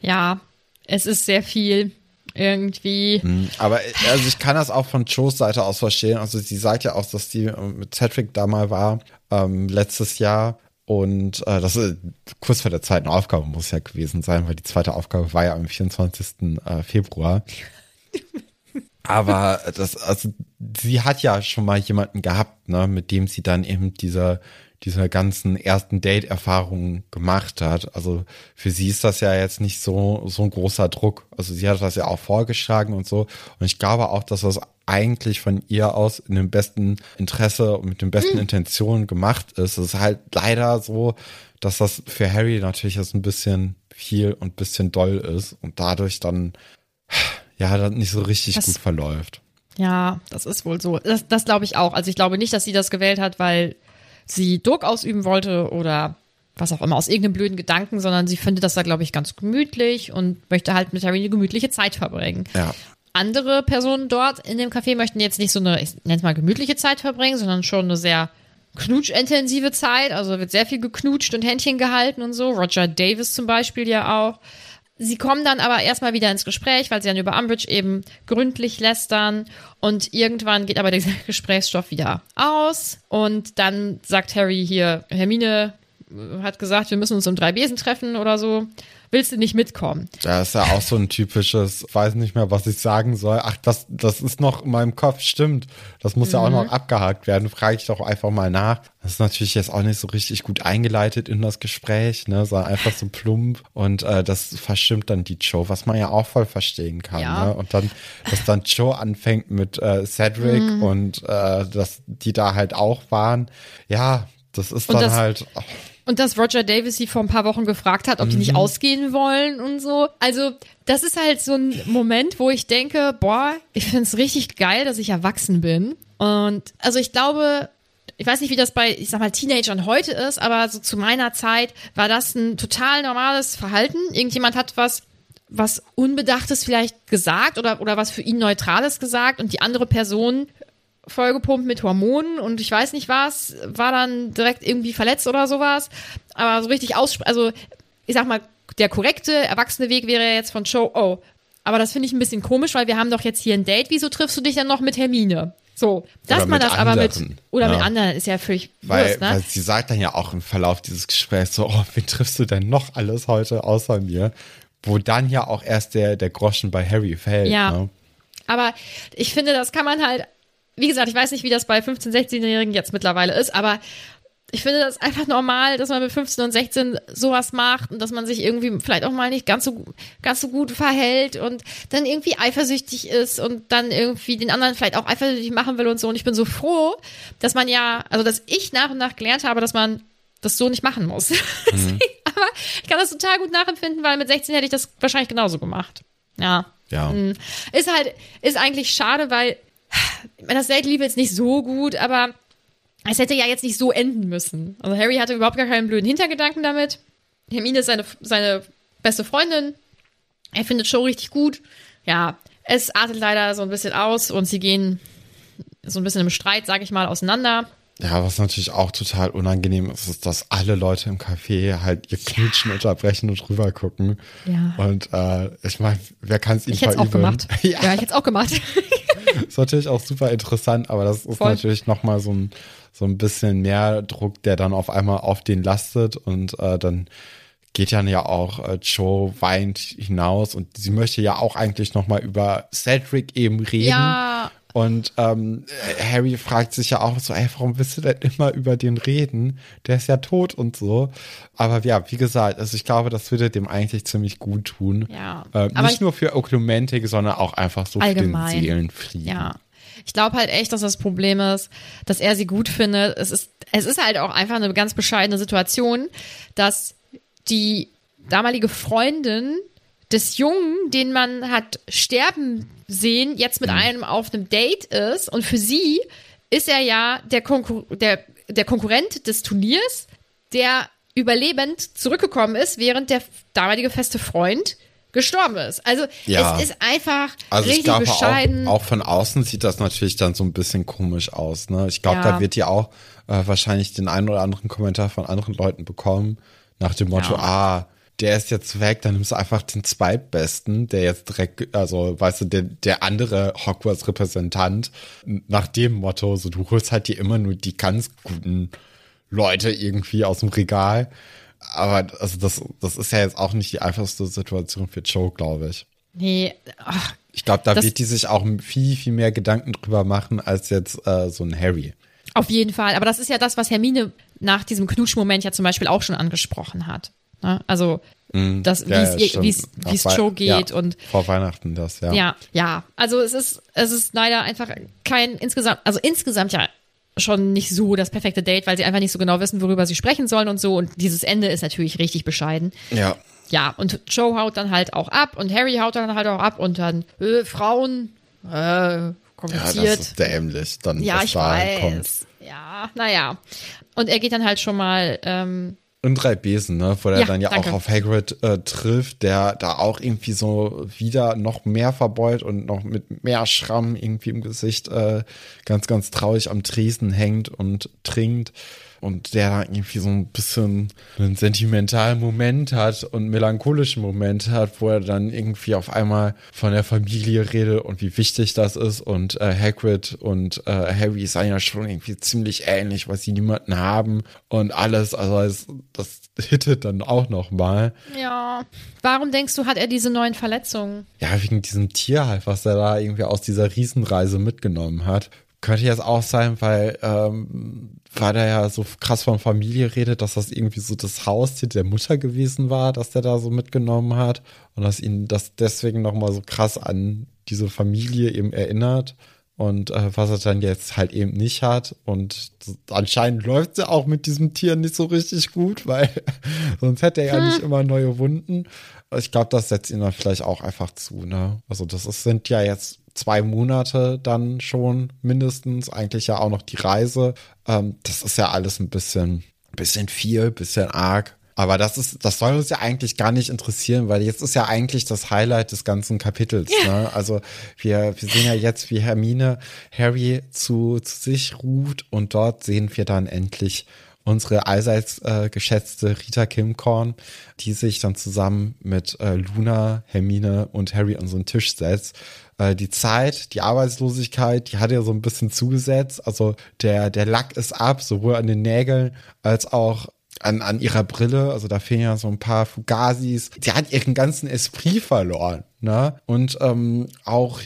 Ja, es ist sehr viel irgendwie. Mhm. Aber also ich kann das auch von Joes Seite aus verstehen. Also sie sagt ja auch, dass die äh, mit Cedric da mal war, ähm, letztes Jahr. Und äh, das ist kurz vor der zweiten Aufgabe muss ja gewesen sein, weil die zweite Aufgabe war ja am 24. äh, Februar. Aber das, also sie hat ja schon mal jemanden gehabt, ne, mit dem sie dann eben diese, diese ganzen ersten Date-Erfahrungen gemacht hat. Also für sie ist das ja jetzt nicht so, so ein großer Druck. Also sie hat das ja auch vorgeschlagen und so. Und ich glaube auch, dass das eigentlich von ihr aus in dem besten Interesse und mit den besten Intentionen gemacht ist. Es ist halt leider so, dass das für Harry natürlich jetzt ein bisschen viel und ein bisschen doll ist und dadurch dann ja, dann nicht so richtig Das- gut verläuft. Ja, das ist wohl so. Das, das glaube ich auch. Also ich glaube nicht, dass sie das gewählt hat, weil sie Druck ausüben wollte oder was auch immer, aus irgendeinem blöden Gedanken, sondern sie findet das da, glaube ich, ganz gemütlich und möchte halt mit Harry eine gemütliche Zeit verbringen. Ja. Andere Personen dort in dem Café möchten jetzt nicht so eine, ich nenne es mal gemütliche Zeit verbringen, sondern schon eine sehr knutschintensive Zeit. Also wird sehr viel geknutscht und Händchen gehalten und so. Roger Davis zum Beispiel ja auch. Sie kommen dann aber erstmal wieder ins Gespräch, weil sie dann über Umbridge eben gründlich lästern und irgendwann geht aber dieser Gesprächsstoff wieder aus und dann sagt Harry hier, Hermine hat gesagt, wir müssen uns um drei Besen treffen oder so. Willst du nicht mitkommen? Da ist ja auch so ein typisches, weiß nicht mehr, was ich sagen soll. Ach, das, das ist noch in meinem Kopf, stimmt. Das muss ja auch noch abgehakt werden. Frage ich doch einfach mal nach. Das ist natürlich jetzt auch nicht so richtig gut eingeleitet in das Gespräch, ne? Sondern einfach so plump. Und äh, das verstimmt dann die Joe, was man ja auch voll verstehen kann. Ja. Ne? Und dann, dass dann Joe anfängt mit äh, Cedric und äh, dass die da halt auch waren. Ja, das ist Und dann das- halt. oh, Und dass Roger Davis sie vor ein paar Wochen gefragt hat, ob die nicht ausgehen wollen und so. Also, das ist halt so ein Moment, wo ich denke, boah, ich find's richtig geil, dass ich erwachsen bin. Und also ich glaube, ich weiß nicht, wie das bei, ich sag mal, Teenagern heute ist, aber so zu meiner Zeit war das ein total normales Verhalten. Irgendjemand hat was was Unbedachtes vielleicht gesagt oder, oder was für ihn Neutrales gesagt und die andere Person vollgepumpt mit Hormonen und ich weiß nicht was, war dann direkt irgendwie verletzt oder sowas. Aber so richtig aussprechen, also ich sag mal, der korrekte, erwachsene Weg wäre jetzt von Joe, oh, aber das finde ich ein bisschen komisch, weil wir haben doch jetzt hier ein Date, wieso triffst du dich dann noch mit Hermine? So, dass Oder man das aber mit, anderen, oder mit ja. anderen ist ja völlig Weil, Wurst, ne? weil sie sagt dann ja auch im Verlauf dieses Gesprächs so, oh, wen triffst du denn noch alles heute außer mir? Wo dann ja auch erst der, der Groschen bei Harry fällt. Ja. Ne? Aber ich finde, das kann man halt, wie gesagt, ich weiß nicht, wie das bei 15-, 16-Jährigen jetzt mittlerweile ist, aber ich finde das einfach normal, dass man mit 15 und 16 sowas macht und dass man sich irgendwie vielleicht auch mal nicht ganz so, ganz so gut verhält und dann irgendwie eifersüchtig ist und dann irgendwie den anderen vielleicht auch eifersüchtig machen will und so. Und ich bin so froh, dass man ja, also dass ich nach und nach gelernt habe, dass man das so nicht machen muss. Deswegen, aber ich kann das total gut nachempfinden, weil mit 16 hätte ich das wahrscheinlich genauso gemacht. Ja. Ja. Ist halt, ist eigentlich schade, weil das Date lief jetzt nicht so gut, aber es hätte ja jetzt nicht so enden müssen. Also Harry hatte überhaupt gar keinen blöden Hintergedanken damit. Hermine ist seine, seine beste Freundin. Er findet Show richtig gut. Ja, es artet leider so ein bisschen aus und sie gehen so ein bisschen im Streit, sag ich mal, auseinander. Ja, was natürlich auch total unangenehm ist, ist, dass alle Leute im Café halt ihr Knutschen unterbrechen und rüber gucken. Ja. Und äh, ich meine, wer kann es ihnen Ich hätte es auch gemacht. ja, Ja, ich hätte es auch gemacht. ist natürlich auch super interessant, aber das ist Voll. natürlich nochmal so ein, so ein bisschen mehr Druck, der dann auf einmal auf den lastet und äh, dann geht dann ja auch äh, Joe weint hinaus und sie möchte ja auch eigentlich nochmal über Cedric eben reden. ja, Und ähm, Harry fragt sich ja auch so, ey, warum willst du denn immer über den reden? Der ist ja tot und so. Aber ja, wie gesagt, also ich glaube, das würde dem eigentlich ziemlich gut tun. Ja. Äh, nicht nur für Oklumentik, sondern auch einfach so Allgemein. für den Seelenfrieden. Ja. Ich glaube halt echt, dass das Problem ist, dass er sie gut findet. Es ist, es ist halt auch einfach eine ganz bescheidene Situation, dass die damalige Freundin des Jungen, den man hat sterben sehen, jetzt mit einem auf einem Date ist. Und für sie ist er ja der, Konkur der, der Konkurrent des Turniers, der überlebend zurückgekommen ist, während der damalige feste Freund gestorben ist. Also Ja. es ist einfach Also ich richtig glaube bescheiden. auch, auch von außen sieht das natürlich dann so ein bisschen komisch aus. Ne? Ich glaube, Ja. da wird ja auch äh, wahrscheinlich den einen oder anderen Kommentar von anderen Leuten bekommen, nach dem Motto, Ja. ah, der ist jetzt weg, dann nimmst du einfach den Zweitbesten, der jetzt direkt, also weißt du, der, der andere Hogwarts-Repräsentant, nach dem Motto, so du holst halt dir immer nur die ganz guten Leute irgendwie aus dem Regal. Aber also das, das ist ja jetzt auch nicht die einfachste Situation für Joe, glaube ich. nee, ach, Ich glaube, da wird die sich auch viel, viel mehr Gedanken drüber machen als jetzt äh, so ein Harry. Auf jeden Fall. Aber das ist ja das, was Hermine nach diesem Knutschmoment ja zum Beispiel auch schon angesprochen hat. Ne? Also, das, wie Ja, ja, wie es Joe geht ja, und vor Weihnachten das, ja. ja, ja. Also es ist, es ist leider einfach kein insgesamt, also insgesamt ja schon nicht so das perfekte Date, weil sie einfach nicht so genau wissen, worüber sie sprechen sollen und so. Und dieses Ende ist natürlich richtig bescheiden. Ja. Ja, und Joe haut dann halt auch ab und Harry haut dann halt auch ab und dann äh, Frauen, äh, Ja, kompliziert. das ist dämlich, dann Ja, ich weiß. kommt. Ja, naja. Und er geht dann halt schon mal, ähm, Und drei Besen, ne, wo er Ja, dann ja danke. auch auf Hagrid äh, trifft, der da auch irgendwie so wieder noch mehr verbeult und noch mit mehr Schramm irgendwie im Gesicht äh, ganz, ganz traurig am Tresen hängt und trinkt. Und der da irgendwie so ein bisschen einen sentimentalen Moment hat und einen melancholischen Moment hat, wo er dann irgendwie auf einmal von der Familie redet und wie wichtig das ist. Und äh, Hagrid und äh, Harry seien ja schon irgendwie ziemlich ähnlich, weil sie niemanden haben und alles. Also es, das hittet dann auch noch mal. ja. Warum denkst du, hat er diese neuen Verletzungen? Ja, wegen diesem Tier halt, was er da irgendwie aus dieser Riesenreise mitgenommen hat. Könnte jetzt auch sein, weil, ähm, weil er ja so krass von Familie redet, dass das irgendwie so das Haustier der Mutter gewesen war, dass der da so mitgenommen hat und dass ihn das deswegen nochmal so krass an diese Familie eben erinnert und äh, was er dann jetzt halt eben nicht hat und anscheinend läuft es ja auch mit diesem Tier nicht so richtig gut, weil sonst hätte er ja nicht immer neue Wunden. Ich glaube, das setzt ihn dann vielleicht auch einfach zu, ne? Also das ist, sind ja jetzt zwei Monate dann schon mindestens, eigentlich ja auch noch die Reise. Ähm, das ist ja alles ein bisschen, bisschen viel, bisschen arg. Aber das ist, das soll uns ja eigentlich gar nicht interessieren, weil jetzt ist ja eigentlich das Highlight des ganzen Kapitels. Ne? Also wir, wir sehen ja jetzt, wie Hermine Harry zu, zu sich ruft und dort sehen wir dann endlich unsere allseits äh, geschätzte Rita Kimcorn, die sich dann zusammen mit äh, Luna, Hermine und Harry an so einen Tisch setzt. Äh, die Zeit, die Arbeitslosigkeit, die hat ja so ein bisschen zugesetzt. Also der, der Lack ist ab, sowohl an den Nägeln als auch an, an ihrer Brille, also da fehlen ja so ein paar Fugazis. Sie hat ihren ganzen Esprit verloren, ne? Und ähm, auch,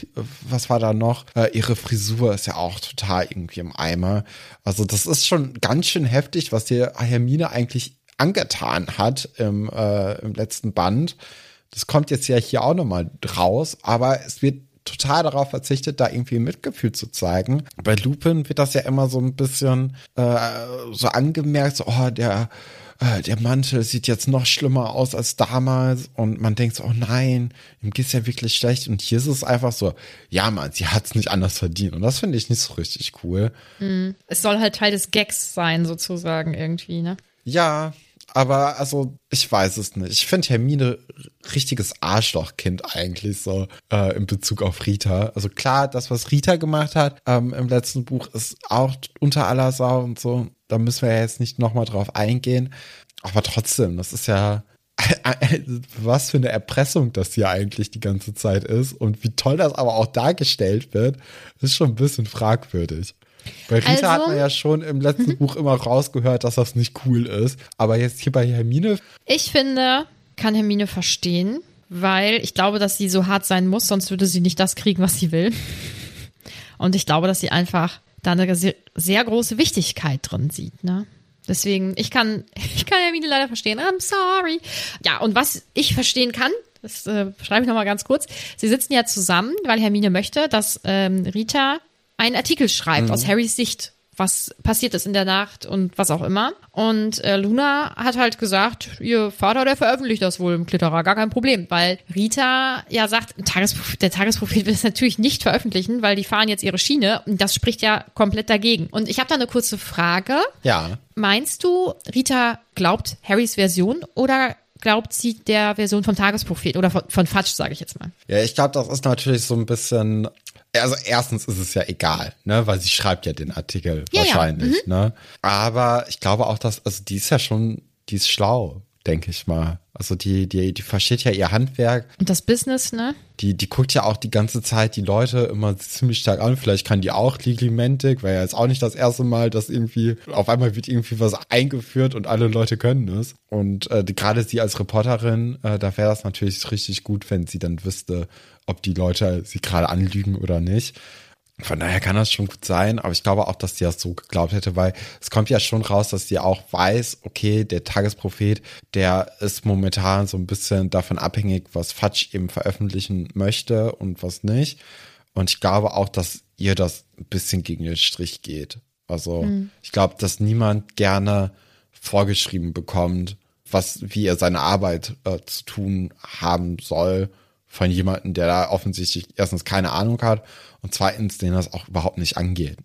was war da noch? Äh, ihre Frisur ist ja auch total irgendwie im Eimer. Also das ist schon ganz schön heftig, was dir Hermine eigentlich angetan hat im, äh, im letzten Band. Das kommt jetzt ja hier auch nochmal raus, aber es wird total darauf verzichtet, da irgendwie Mitgefühl zu zeigen. Bei Lupin wird das ja immer so ein bisschen äh, so angemerkt, so, oh, der, äh, der Mantel sieht jetzt noch schlimmer aus als damals und man denkt so, oh nein, ihm geht's ja wirklich schlecht und hier ist es einfach so, ja man, sie hat's nicht anders verdient und das finde ich nicht so richtig cool. Es soll halt Teil des Gags sein, sozusagen, irgendwie, ne? Ja, aber also ich weiß es nicht. Ich finde Hermine richtiges Arschlochkind eigentlich so äh, in Bezug auf Rita. Also klar, das, was Rita gemacht hat ähm, im letzten Buch, ist auch unter aller Sau und so. Da müssen wir ja jetzt nicht nochmal drauf eingehen. Aber trotzdem, das ist ja was für eine Erpressung das hier eigentlich die ganze Zeit ist und wie toll das aber auch dargestellt wird, ist schon ein bisschen fragwürdig. Bei Rita Also- hat man ja schon im letzten Buch immer rausgehört, dass das nicht cool ist. Aber jetzt hier bei Hermine, Ich finde, kann Hermine verstehen, weil ich glaube, dass sie so hart sein muss, sonst würde sie nicht das kriegen, was sie will. Und ich glaube, dass sie einfach da eine sehr, sehr große Wichtigkeit drin sieht, ne? Deswegen, ich kann, ich kann Hermine leider verstehen. I'm sorry. Ja, und was ich verstehen kann, das äh, schreibe ich nochmal ganz kurz. Sie sitzen ja zusammen, weil Hermine möchte, dass ähm, Rita einen Artikel schreibt Mhm. aus Harrys Sicht, was passiert ist in der Nacht und was auch immer. Und äh, Luna hat halt gesagt, ihr Vater, der veröffentlicht das wohl im Klitterer, gar kein Problem, weil Rita ja sagt, Tagesprophet, der Tagesprophet will es natürlich nicht veröffentlichen, weil die fahren jetzt ihre Schiene und das spricht ja komplett dagegen. Und ich habe da eine kurze Frage. Ja. Meinst du, Rita glaubt Harrys Version oder glaubt sie der Version vom Tagesprophet oder von, von Fatsch, sage ich jetzt mal? Ja, ich glaube, das ist natürlich so ein bisschen. Also erstens ist es ja egal, ne, weil sie schreibt ja den Artikel Ja, ja. wahrscheinlich, ne. Aber ich glaube auch, dass also die ist ja schon, die ist schlau, denke ich mal. Also die, die, die versteht ja ihr Handwerk. Und das Business, ne? Die, die guckt ja auch die ganze Zeit die Leute immer ziemlich stark an. Vielleicht kann die auch Legilimentik, weil ja jetzt auch nicht das erste Mal, dass irgendwie auf einmal wird irgendwie was eingeführt und alle Leute können es. Und äh, die- gerade sie als Reporterin, äh, da wäre das natürlich richtig gut, wenn sie dann wüsste, ob die Leute sie gerade anlügen oder nicht. Von daher kann das schon gut sein, aber ich glaube auch, dass sie das so geglaubt hätte, weil es kommt ja schon raus, dass sie auch weiß, okay, der Tagesprophet, der ist momentan so ein bisschen davon abhängig, was Fatsch eben veröffentlichen möchte und was nicht. Und ich glaube auch, dass ihr das ein bisschen gegen den Strich geht. Also ich glaube, dass niemand gerne vorgeschrieben bekommt, was, wie er seine Arbeit äh, zu tun haben soll von jemandem, der da offensichtlich erstens keine Ahnung hat und zweitens, den das auch überhaupt nicht angeht.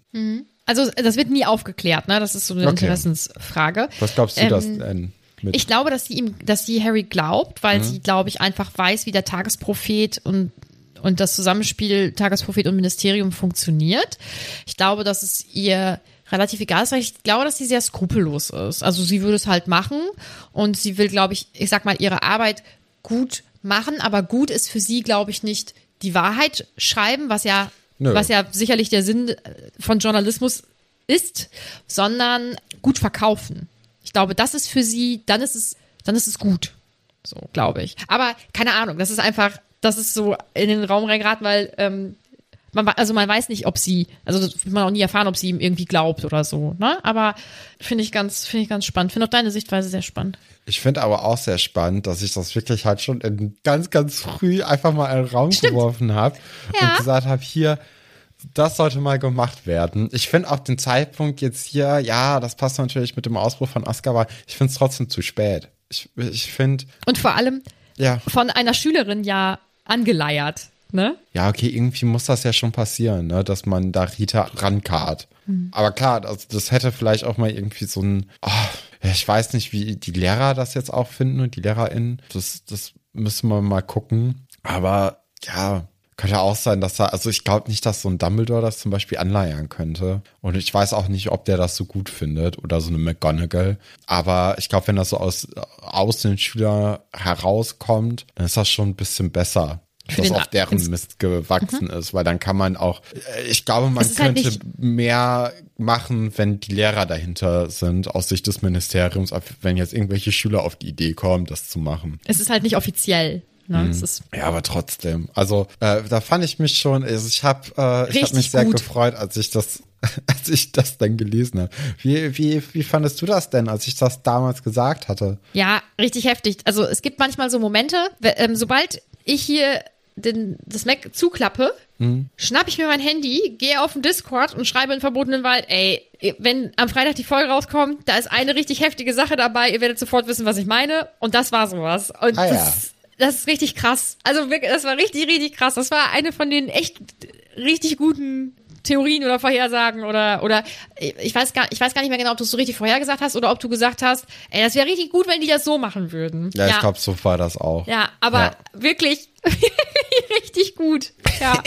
Also das wird nie aufgeklärt, ne? Das ist so eine Okay. Interessensfrage. Was glaubst du Ähm, das denn? Mit? Ich glaube, dass sie ihm, dass sie Harry glaubt, weil sie, glaube ich, einfach weiß, wie der Tagesprophet und und das Zusammenspiel Tagesprophet und Ministerium funktioniert. Ich glaube, dass es ihr relativ egal ist, weil ich glaube, dass sie sehr skrupellos ist. Also sie würde es halt machen und sie will, glaube ich, ich sag mal, ihre Arbeit gut machen, aber gut ist für sie, glaube ich, nicht die Wahrheit schreiben, was ja, Nö. was ja sicherlich der Sinn äh, von Journalismus ist, sondern gut verkaufen. Ich glaube, das ist für sie, dann ist es, dann ist es gut. So, glaube ich. Aber keine Ahnung, das ist einfach, das ist so in den Raum reingeraten, weil ähm, man, also man weiß nicht, ob sie, also das wird man auch nie erfahren, ob sie ihm irgendwie glaubt oder so, ne? Aber finde ich ganz, finde ich ganz spannend. Finde auch deine Sichtweise sehr spannend. Ich finde aber auch sehr spannend, dass ich das wirklich halt schon in ganz, ganz früh einfach mal in den Raum geworfen habe Ja. und gesagt habe, hier, das sollte mal gemacht werden. Ich finde auch den Zeitpunkt jetzt hier, ja, das passt natürlich mit dem Ausbruch von Azkaban. Ich finde es trotzdem zu spät. Ich, ich finde, Und vor allem ja, von einer Schülerin ja angeleiert, ne? ja, okay, irgendwie muss das ja schon passieren, ne, dass man da Rita rankarrt. Aber klar, also das hätte vielleicht auch mal irgendwie so ein, oh, ich weiß nicht, wie die Lehrer das jetzt auch finden und die LehrerInnen. Das, das müssen wir mal gucken. Aber ja, könnte auch sein, dass da, also ich glaube nicht, dass so ein Dumbledore das zum Beispiel anleiern könnte. Und ich weiß auch nicht, ob der das so gut findet oder so eine McGonagall. Aber ich glaube, wenn das so aus, aus den Schülern herauskommt, dann ist das schon ein bisschen besser. Für dass den- auf deren Mist gewachsen ist, weil dann kann man auch, äh, ich glaube, man halt könnte nicht- mehr machen, wenn die Lehrer dahinter sind, aus Sicht des Ministeriums, wenn jetzt irgendwelche Schüler auf die Idee kommen, das zu machen. Es ist halt nicht offiziell. Ne? Ist Ja, aber trotzdem. Also äh, da fand ich mich schon, also ich habe äh, ich hab mich sehr gut. gefreut, als ich das, als ich das dann gelesen habe. Wie, wie, wie fandest du das denn, als ich das damals gesagt hatte? Ja, richtig heftig. Also es gibt manchmal so Momente, ähm, sobald ich hier den, das Mac zuklappe, schnapp ich mir mein Handy, gehe auf den Discord und schreibe in verbotenen Wald, ey, wenn am Freitag die Folge rauskommt, da ist eine richtig heftige Sache dabei, ihr werdet sofort wissen, was ich meine. Und das war sowas. Und Ah, ja. das, das ist richtig krass. Also wirklich, das war richtig, richtig krass. Das war eine von den echt richtig guten Theorien oder Vorhersagen oder oder ich weiß gar ich weiß gar nicht mehr genau, ob du es so richtig vorhergesagt hast oder ob du gesagt hast, ey, das wäre richtig gut, wenn die das so machen würden. Ja, ich glaube, so war das auch. Ja, aber Ja. wirklich richtig gut. Ja.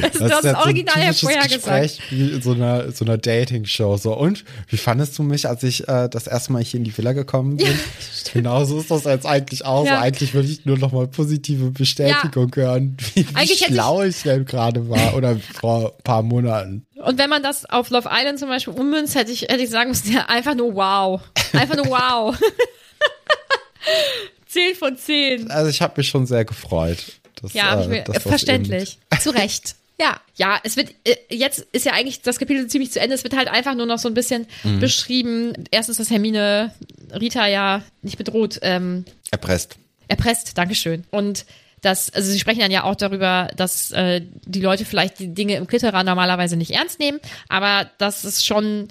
Das, du hast ist so ein original ja typisches vorhergesagt. Gespräch wie in so einer, so einer Dating-Show. So, und wie fandest du mich, als ich äh, das erste Mal hier in die Villa gekommen bin? Genauso ist das jetzt eigentlich auch. Ja. So, eigentlich will ich nur noch mal positive Bestätigung hören, wie, wie schlau ich denn gerade war oder vor ein paar Monaten. Und wenn man das auf Love Island zum Beispiel ummünzt, hätte ich, hätte ich sagen müssen, ja, einfach nur wow. Einfach nur wow. Zehn von zehn. Also ich habe mich schon sehr gefreut. Dass, Ja, äh, mir, dass das verständlich. Zu Recht. Ja, ja, es wird, äh, jetzt ist ja eigentlich das Kapitel ziemlich zu Ende. Es wird halt einfach nur noch so ein bisschen Mhm. beschrieben. Erstens, dass Hermine Rita ja nicht bedroht, ähm, Erpresst. erpresst, Dankeschön. Und das, also sie sprechen dann ja auch darüber, dass äh, die Leute vielleicht die Dinge im Klitterer normalerweise nicht ernst nehmen, aber das ist schon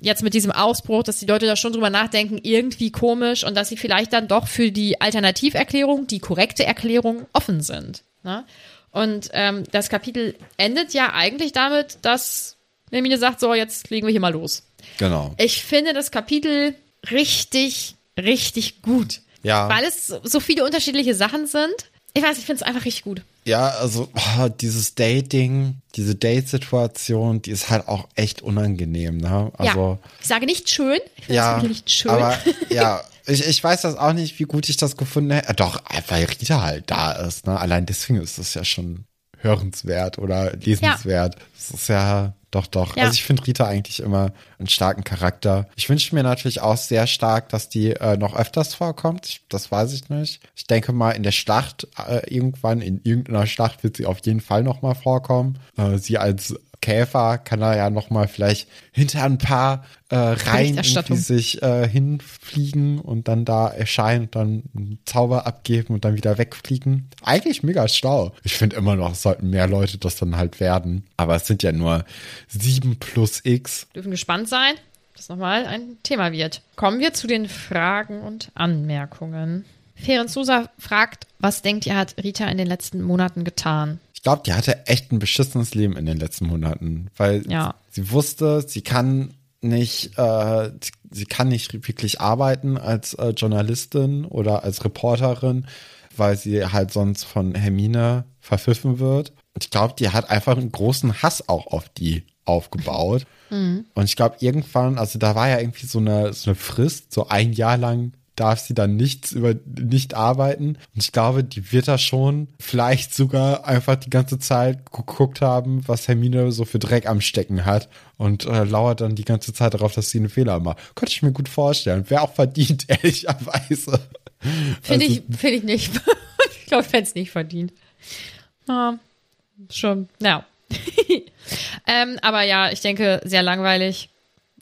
jetzt mit diesem Ausbruch, dass die Leute da schon drüber nachdenken, irgendwie komisch und dass sie vielleicht dann doch für die Alternativerklärung, die korrekte Erklärung offen sind. Ne? Und ähm, das Kapitel endet ja eigentlich damit, dass Hermine sagt, so, jetzt legen wir hier mal los. Genau. Ich finde das Kapitel richtig, richtig gut. Ja. Weil es so- so viele unterschiedliche Sachen sind. Ich weiß, ich finde es einfach richtig gut. Ja, also ah, dieses Dating, diese Date-Situation, die ist halt auch echt unangenehm, ne? Also ja. Ich sage nicht schön. Ich ja, das nicht schön. aber ja, ich, ich weiß das auch nicht, wie gut ich das gefunden hätte. Äh, Doch, weil Rita halt da ist, ne? Allein deswegen ist es ja schon hörenswert oder lesenswert. Es ist ja doch, doch. Ja. Also ich finde Rita eigentlich immer einen starken Charakter. Ich wünsche mir natürlich auch sehr stark, dass die äh, noch öfters vorkommt. Ich, das weiß ich nicht. Ich denke mal, in der Schlacht, äh, irgendwann in irgendeiner Schlacht wird sie auf jeden Fall noch mal vorkommen. Äh, sie als Käfer kann er ja noch mal vielleicht hinter ein paar äh, Reihen sich äh, hinfliegen und dann da erscheinen, dann einen Zauber abgeben und dann wieder wegfliegen. Eigentlich mega schlau. Ich finde immer noch, es sollten mehr Leute das dann halt werden. Aber es sind ja nur sieben plus X. dürfen gespannt sein, dass das nochmal ein Thema wird. Kommen wir zu den Fragen und Anmerkungen. Ferenc Sousa fragt, was denkt ihr, hat Rita in den letzten Monaten getan? Ich glaube, die hatte echt ein beschissenes Leben in den letzten Monaten, weil Ja. sie wusste, sie kann nicht, äh, sie, kann nicht wirklich arbeiten als äh, Journalistin oder als Reporterin, weil sie halt sonst von Hermine verpfiffen wird. Und ich glaube, die hat einfach einen großen Hass auch auf die aufgebaut. Und ich glaube, irgendwann, also da war ja irgendwie so eine, so eine Frist, so ein Jahr lang darf sie dann nichts über nicht arbeiten. Und ich glaube, die wird da schon vielleicht sogar einfach die ganze Zeit geguckt haben, was Hermine so für Dreck am Stecken hat und äh, lauert dann die ganze Zeit darauf, dass sie einen Fehler macht. Könnte ich mir gut vorstellen. Wäre auch verdient, ehrlicherweise. Finde Also- ich, finde ich nicht. ich glaube, ich es nicht verdient. Ja, schon, ja. ähm, aber ja, ich denke, sehr langweilig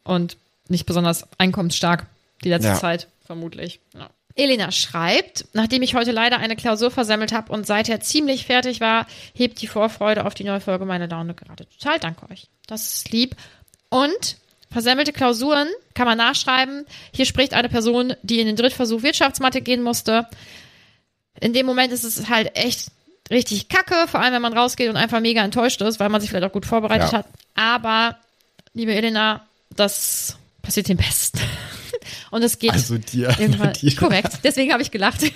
und nicht besonders einkommensstark die letzte Ja. Zeit, vermutlich. Ja. Elena schreibt, nachdem ich heute leider eine Klausur versammelt habe und seither ziemlich fertig war, hebt die Vorfreude auf die neue Folge meine Laune gerade total. Danke euch. Das ist lieb. Und versammelte Klausuren kann man nachschreiben. Hier spricht eine Person, die in den Drittversuch Wirtschaftsmathe gehen musste. In dem Moment ist es halt echt richtig kacke, vor allem wenn man rausgeht und einfach mega enttäuscht ist, weil man sich vielleicht auch gut vorbereitet Ja. hat. Aber, liebe Elena, das passiert dem Besten. Und es geht Also dir, dir. Korrekt. Deswegen habe ich gelacht.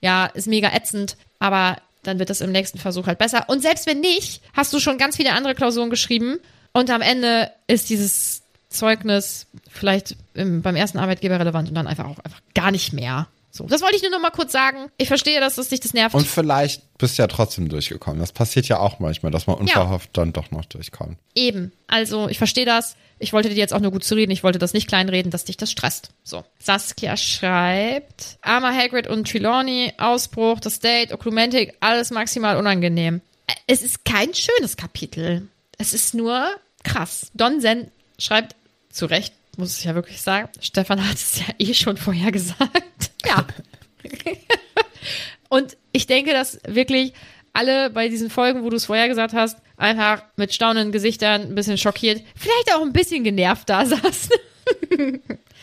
ja, ist mega ätzend, aber dann wird das im nächsten Versuch halt besser. Und selbst wenn nicht, hast du schon ganz viele andere Klausuren geschrieben und am Ende ist dieses Zeugnis vielleicht im, beim ersten Arbeitgeber relevant und dann einfach auch einfach gar nicht mehr. So, das wollte ich nur noch mal kurz sagen. Ich verstehe, dass das dich das nervt. Und vielleicht bist du ja trotzdem durchgekommen. Das passiert ja auch manchmal, dass man unverhofft dann doch noch durchkommt. Eben. Also, ich verstehe das. Ich wollte dir jetzt auch nur gut zu reden. Ich wollte das nicht kleinreden, dass dich das stresst. So. Saskia schreibt, armer Hagrid und Trelawney, Ausbruch, das Date, Oklumentik, alles maximal unangenehm. Es ist kein schönes Kapitel. Es ist nur krass. Don Zen schreibt, zu Recht, muss ich ja wirklich sagen, Stefan hat es ja eh schon vorher gesagt. Ja. Und ich denke, dass wirklich alle bei diesen Folgen, wo du es vorher gesagt hast, einfach mit staunenden Gesichtern ein bisschen schockiert, vielleicht auch ein bisschen genervt da saßen.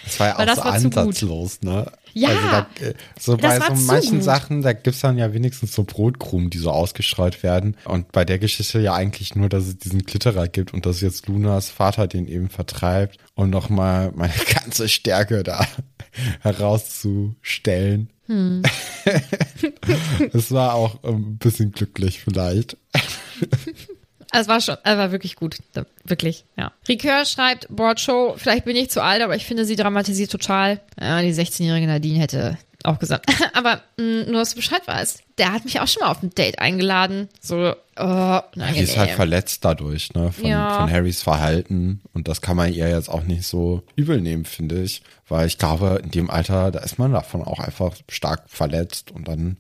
Das war ja auch das so ansatzlos, ne? Ja, also da, äh, so das bei so manchen gut. Sachen, da gibt's dann ja wenigstens so Brotkrumen, die so ausgestreut werden. Und bei der Geschichte ja eigentlich nur, dass es diesen Glitterer gibt und dass jetzt Lunas Vater den eben vertreibt, um nochmal meine ganze Stärke da herauszustellen. Hm. Das war auch ein bisschen glücklich vielleicht. Also es war schon, es war wirklich gut. Wirklich, ja. Ricœur schreibt, Board Show, vielleicht bin ich zu alt, aber ich finde, sie dramatisiert total. Ja, die 16-jährige Nadine hätte auch gesagt. aber mh, nur, dass du Bescheid weißt. Der hat mich auch schon mal auf ein Date eingeladen. So, oh, Die ist halt verletzt dadurch, ne, von, Ja. von Harrys Verhalten. Und das kann man ihr jetzt auch nicht so übel nehmen, finde ich. Weil ich glaube, in dem Alter, da ist man davon auch einfach stark verletzt und dann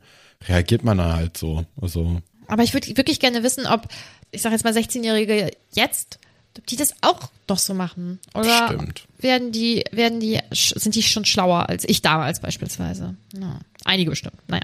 reagiert man dann halt so. Also, Aber ich würde wirklich gerne wissen, ob, ich sage jetzt mal 16-Jährige jetzt, ob die das auch doch so machen. Oder Stimmt. werden die, werden die, sind die schon schlauer als ich damals beispielsweise? Ja, einige bestimmt. Naja.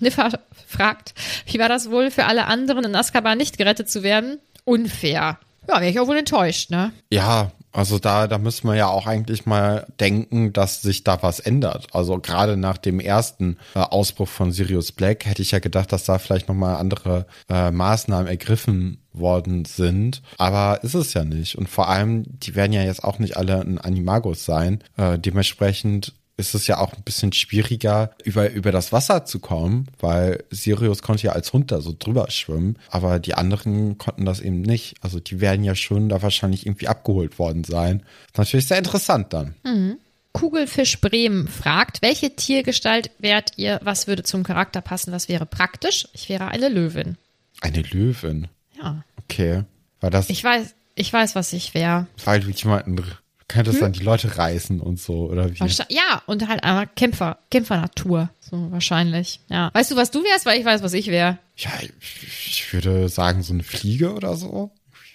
Niffer fragt, wie war das wohl für alle anderen in Azkaban nicht gerettet zu werden? Unfair. Ja, wäre ich auch wohl enttäuscht, ne? Ja, also da, da müssen wir ja auch eigentlich mal denken, dass sich da was ändert. Also gerade nach dem ersten äh, Ausbruch von Sirius Black hätte ich ja gedacht, dass da vielleicht nochmal andere äh, Maßnahmen ergriffen worden sind. Aber ist es ja nicht. Und vor allem, die werden ja jetzt auch nicht alle ein Animagus sein. Äh, dementsprechend ist es ja auch ein bisschen schwieriger, über, über das Wasser zu kommen, weil Sirius konnte ja als Hund da so drüber schwimmen, aber die anderen konnten das eben nicht. Also die werden ja schon da wahrscheinlich irgendwie abgeholt worden sein. Ist natürlich sehr interessant dann. Kugelfisch Bremen fragt, welche Tiergestalt wärt ihr? Was würde zum Charakter passen? Was wäre praktisch? Ich wäre eine Löwin. Eine Löwin. Ja. Okay. War das, Ich weiß, ich weiß, was ich wäre. weil du jemanden, könntest dann die Leute reißen und so, oder wie? Ja, und halt einmal Kämpfer, Kämpfernatur. So wahrscheinlich. Ja. Weißt du, was du wärst? Weil ich weiß, was ich wäre. Ja, ich, würde sagen, so eine Fliege oder so.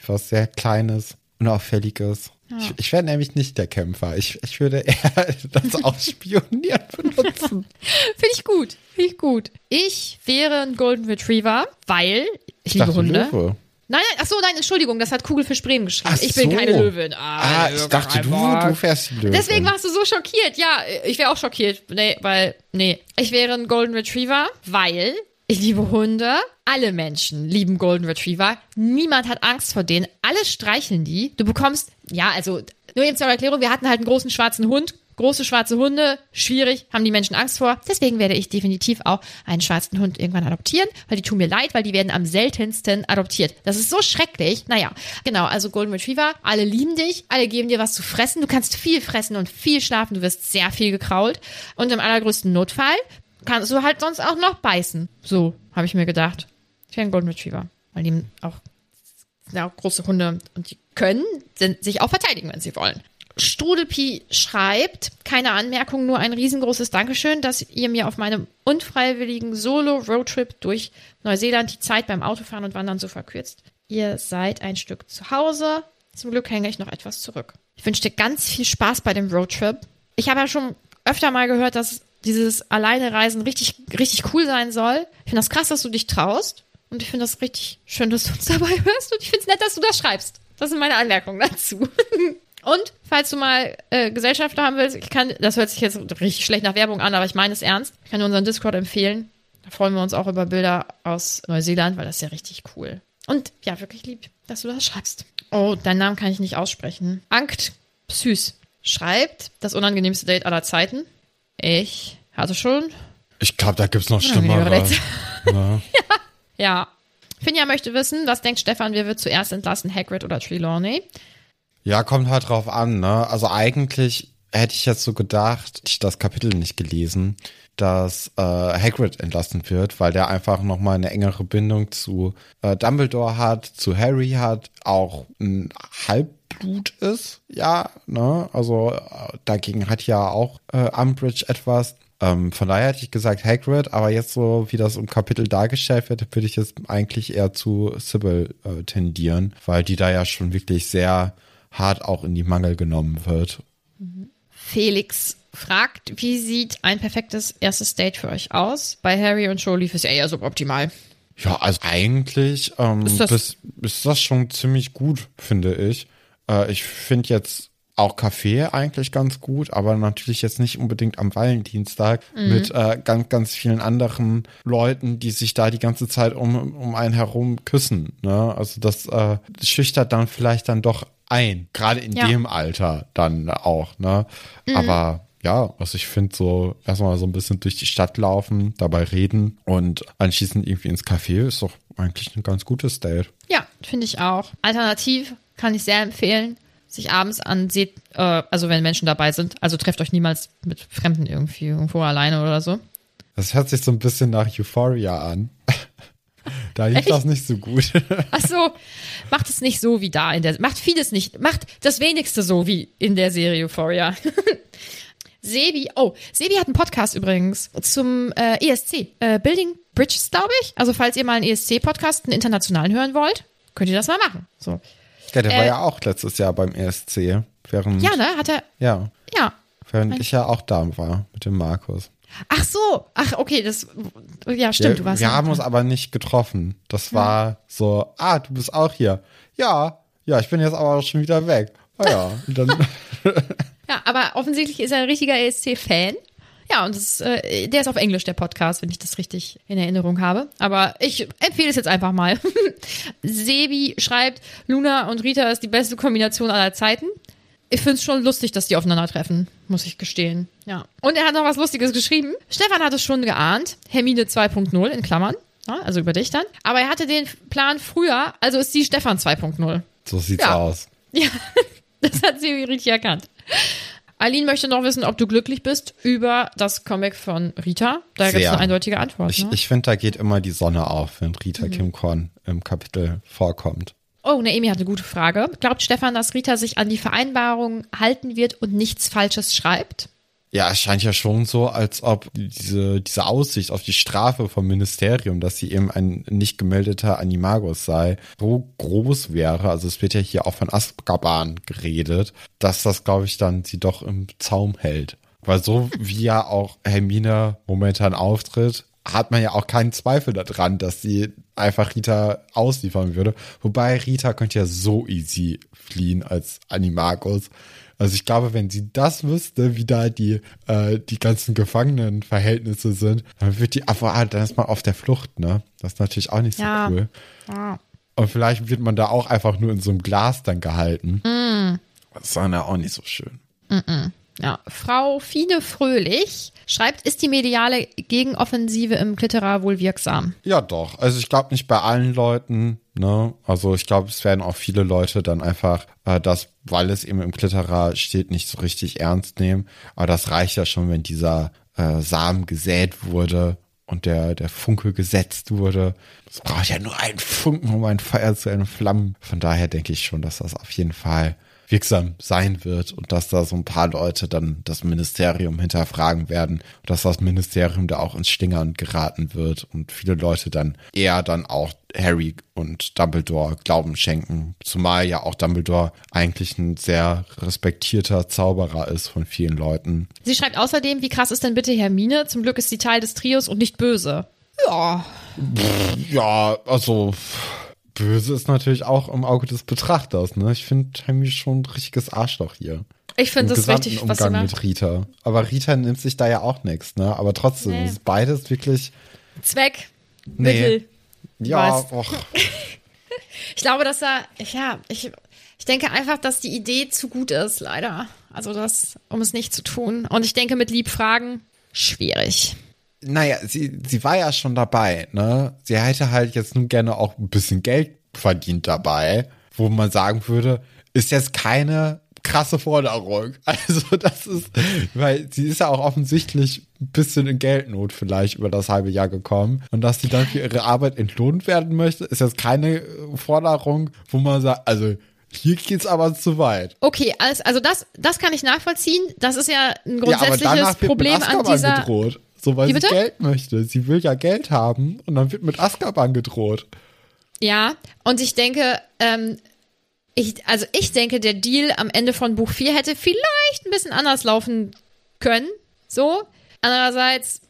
Was sehr Kleines, Unauffälliges. Ich, ich wäre nämlich nicht der Kämpfer. Ich, ich würde eher das Ausspionieren benutzen. Finde ich gut. Finde ich gut. Ich wäre ein Golden Retriever, weil ich, Ich liebe Hunde. Löwe. Nein, nein, ach so, nein, Entschuldigung, das hat Kugelfisch Bremen geschrieben. Ach ich bin so. keine Löwin. Ah, ich dachte, du, du wärst die Löwin. Deswegen warst du so schockiert. Ja, ich wäre auch schockiert. Nee, weil, nee. Ich wäre ein Golden Retriever, weil ich liebe Hunde. Alle Menschen lieben Golden Retriever. Niemand hat Angst vor denen. Alle streicheln die. Du bekommst, ja, also, nur eben zur Erklärung, wir hatten halt einen großen schwarzen Hund. Große schwarze Hunde, schwierig, haben die Menschen Angst vor. Deswegen werde ich definitiv auch einen schwarzen Hund irgendwann adoptieren, weil die tun mir leid, weil die werden am seltensten adoptiert. Das ist so schrecklich. Naja, genau, also Golden Retriever, alle lieben dich, alle geben dir was zu fressen. Du kannst viel fressen und viel schlafen, du wirst sehr viel gekrault. Und im allergrößten Notfall kannst du halt sonst auch noch beißen. So, habe ich mir gedacht. Ich wäre ein Golden Retriever, weil die auch ja große Hunde und die können sich auch verteidigen, wenn sie wollen. Strudelpi schreibt, keine Anmerkung, nur ein riesengroßes Dankeschön, dass ihr mir auf meinem unfreiwilligen Solo-Roadtrip durch Neuseeland die Zeit beim Autofahren und Wandern so verkürzt. Ihr seid ein Stück zu Hause. Zum Glück hänge ich noch etwas zurück. Ich wünsche dir ganz viel Spaß bei dem Roadtrip. Ich habe ja schon öfter mal gehört, dass dieses Alleinereisen richtig, richtig cool sein soll. Ich finde das krass, dass du dich traust. Und ich finde das richtig schön, dass du uns dabei hörst. Und ich finde es nett, dass du das schreibst. Das sind meine Anmerkungen dazu. Und falls du mal äh, Gesellschafter haben willst, ich kann, das hört sich jetzt richtig schlecht nach Werbung an, aber ich meine es ernst. Ich kann dir unseren Discord empfehlen. Da freuen wir uns auch über Bilder aus Neuseeland, weil das ist ja richtig cool. Und ja, wirklich lieb, dass du das schreibst. Oh, deinen Namen kann ich nicht aussprechen. Ankt Psys schreibt, das unangenehmste Date aller Zeiten. Ich hatte schon Ich glaube, da gibt's noch Unangenehmere schlimmere. Ne? Ja. Finja möchte wissen, was denkt Stefan, wer wird zuerst entlassen, Hagrid oder Trelawney? Ja, kommt halt drauf an, ne? Also eigentlich hätte ich jetzt so gedacht, ich das Kapitel nicht gelesen, dass äh, Hagrid entlassen wird, weil der einfach nochmal eine engere Bindung zu äh, Dumbledore hat, zu Harry hat, auch ein Halbblut ist, ja, ne? Also äh, dagegen hat ja auch äh, Umbridge etwas. Ähm, von daher hätte ich gesagt Hagrid, aber jetzt so, wie das im Kapitel dargestellt wird, würde ich jetzt eigentlich eher zu Sybil äh, tendieren, weil die da ja schon wirklich sehr hart auch in die Mangel genommen wird. Felix fragt, wie sieht ein perfektes erstes Date für euch aus? Bei Harry und Joe lief es ja eher suboptimal. Ja, also eigentlich ähm, Ist das- das, ist das schon ziemlich gut, finde ich. Äh, ich finde jetzt auch Kaffee eigentlich ganz gut, aber natürlich jetzt nicht unbedingt am Valentinstag mit äh, ganz, ganz vielen anderen Leuten, die sich da die ganze Zeit um, um einen herum küssen. Ne? Also das äh, schüchtert dann vielleicht dann doch ein, gerade in Ja. dem Alter dann auch. Ne? Aber ja, also ich finde so erstmal so ein bisschen durch die Stadt laufen, dabei reden und anschließend irgendwie ins Café ist doch eigentlich ein ganz gutes Date. Ja, finde ich auch. Alternativ kann ich sehr empfehlen, sich abends an See, äh, also wenn Menschen dabei sind, also trefft euch niemals mit Fremden irgendwie irgendwo alleine oder so. Das hört sich so ein bisschen nach Euphoria an. da lief das nicht so gut. Ach so, macht es nicht so wie da in der, macht vieles nicht, macht das wenigste so wie in der Serie Euphoria. Sebi, oh, Sebi hat einen Podcast übrigens zum äh, ESC, äh, Building Bridges, glaube ich. Also falls ihr mal einen ESC-Podcast, einen internationalen hören wollt, könnt ihr das mal machen. So. Ja, der Äh, war ja auch letztes Jahr beim ESC. Während, Ja, ne? Hat er, Ja, ja. während ich ja auch da war mit dem Markus. Ach so, ach, okay, das, ja, stimmt, du wir warst. wir ja- haben uns aber nicht getroffen. Das war so, ah, du bist auch hier. Ja, ja, ich bin jetzt aber schon wieder weg. Ah ja, Ja, aber offensichtlich ist er ein richtiger ESC-Fan. Ja, und das, äh, der ist auf Englisch, der Podcast, wenn ich das richtig in Erinnerung habe. Aber ich empfehle es jetzt einfach mal. Sebi schreibt, Luna und Rita ist die beste Kombination aller Zeiten. Ich finde es schon lustig, dass die aufeinandertreffen, muss ich gestehen. Ja. Und er hat noch was Lustiges geschrieben. Stefan hat es schon geahnt. Hermine 2.0 in Klammern. Ja, also über dich dann. Aber er hatte den Plan früher, also ist sie Stefan 2.0. so sieht's Ja. aus. Ja, das hat sie richtig erkannt. Aline möchte noch wissen, ob du glücklich bist über das Comeback von Rita. Da gibt es eine eindeutige Antwort. Ich, ne? ich finde, da geht immer die Sonne auf, wenn Rita Mhm. Kim Korn im Kapitel vorkommt. oh, Naomi hat eine gute Frage. Glaubt Stefan, dass Rita sich an die Vereinbarung halten wird und nichts Falsches schreibt? Ja, es scheint ja schon so, als ob diese, diese Aussicht auf die Strafe vom Ministerium, dass sie eben ein nicht gemeldeter Animagus sei, so groß wäre. Also es wird ja hier auch von Azkaban geredet, dass das, glaube ich, dann sie doch im Zaum hält. Weil so wie ja auch Hermine momentan auftritt, hat man ja auch keinen Zweifel daran, dass sie einfach Rita ausliefern würde. Wobei Rita könnte ja so easy fliehen als Animagus. Also ich glaube, wenn sie das wüsste, wie da die, äh, die ganzen Gefangenenverhältnisse sind, dann wird die, ah, dann ist man auf der Flucht, ne? Das ist natürlich auch nicht so Ja. cool. Ah. Und vielleicht wird man da auch einfach nur in so einem Glas dann gehalten. Das ist dann ja auch nicht so schön. Ja, Frau Fine Fröhlich schreibt, ist die mediale Gegenoffensive im Klitterer wohl wirksam? Ja, doch. Also ich glaube nicht bei allen Leuten, ne? Also ich glaube, es werden auch viele Leute dann einfach äh, das, weil es eben im Klitterer steht, nicht so richtig ernst nehmen. Aber das reicht ja schon, wenn dieser äh, Samen gesät wurde und der, der Funke gesetzt wurde. Es braucht ja nur einen Funken, um ein Feuer zu entflammen. Von daher denke ich schon, dass das auf jeden Fall wirksam sein wird und dass da so ein paar Leute dann das Ministerium hinterfragen werden und dass das Ministerium da auch ins Stingern geraten wird und viele Leute dann eher dann auch Harry und Dumbledore Glauben schenken, zumal ja auch Dumbledore eigentlich ein sehr respektierter Zauberer ist von vielen Leuten. Sie schreibt außerdem, wie krass ist denn bitte Hermine? Zum Glück ist sie Teil des Trios und nicht böse. Ja, Ja, also böse ist natürlich auch im Auge des Betrachters, ne? Ich finde Harry schon ein richtiges Arschloch hier. ich finde das richtig, was sie Umgang macht. mit Rita. Aber Rita nimmt sich da ja auch nichts, ne? Aber trotzdem Nee. ist beides wirklich. Zweck, Nee. Mittel. Ja, och, Ich glaube, dass er, ja, ich, ich denke einfach, dass die Idee zu gut ist, leider. Also das, um es nicht zu tun. Und ich denke, mit Liebfragen, schwierig. Naja, sie, sie war ja schon dabei, ne? Sie hätte halt jetzt nun gerne auch ein bisschen Geld verdient dabei, wo man sagen würde, ist jetzt keine krasse Forderung. Also das ist, weil sie ist ja auch offensichtlich ein bisschen in Geldnot vielleicht über das halbe Jahr gekommen. Und dass sie dann für ihre Arbeit entlohnt werden möchte, ist jetzt keine Forderung, wo man sagt, also hier geht's aber zu weit. Okay, alles, also das, das kann ich nachvollziehen. Das ist ja ein Ja, aber grundsätzliches wird Problem an dieser. gedroht. So, weil Wie sie bitte? Geld möchte. Sie will ja Geld haben und dann wird mit Azkaban gedroht. Ja, und ich denke, ähm, ich, also ich denke, der Deal am Ende von Buch 4 hätte vielleicht ein bisschen anders laufen können. So. Andererseits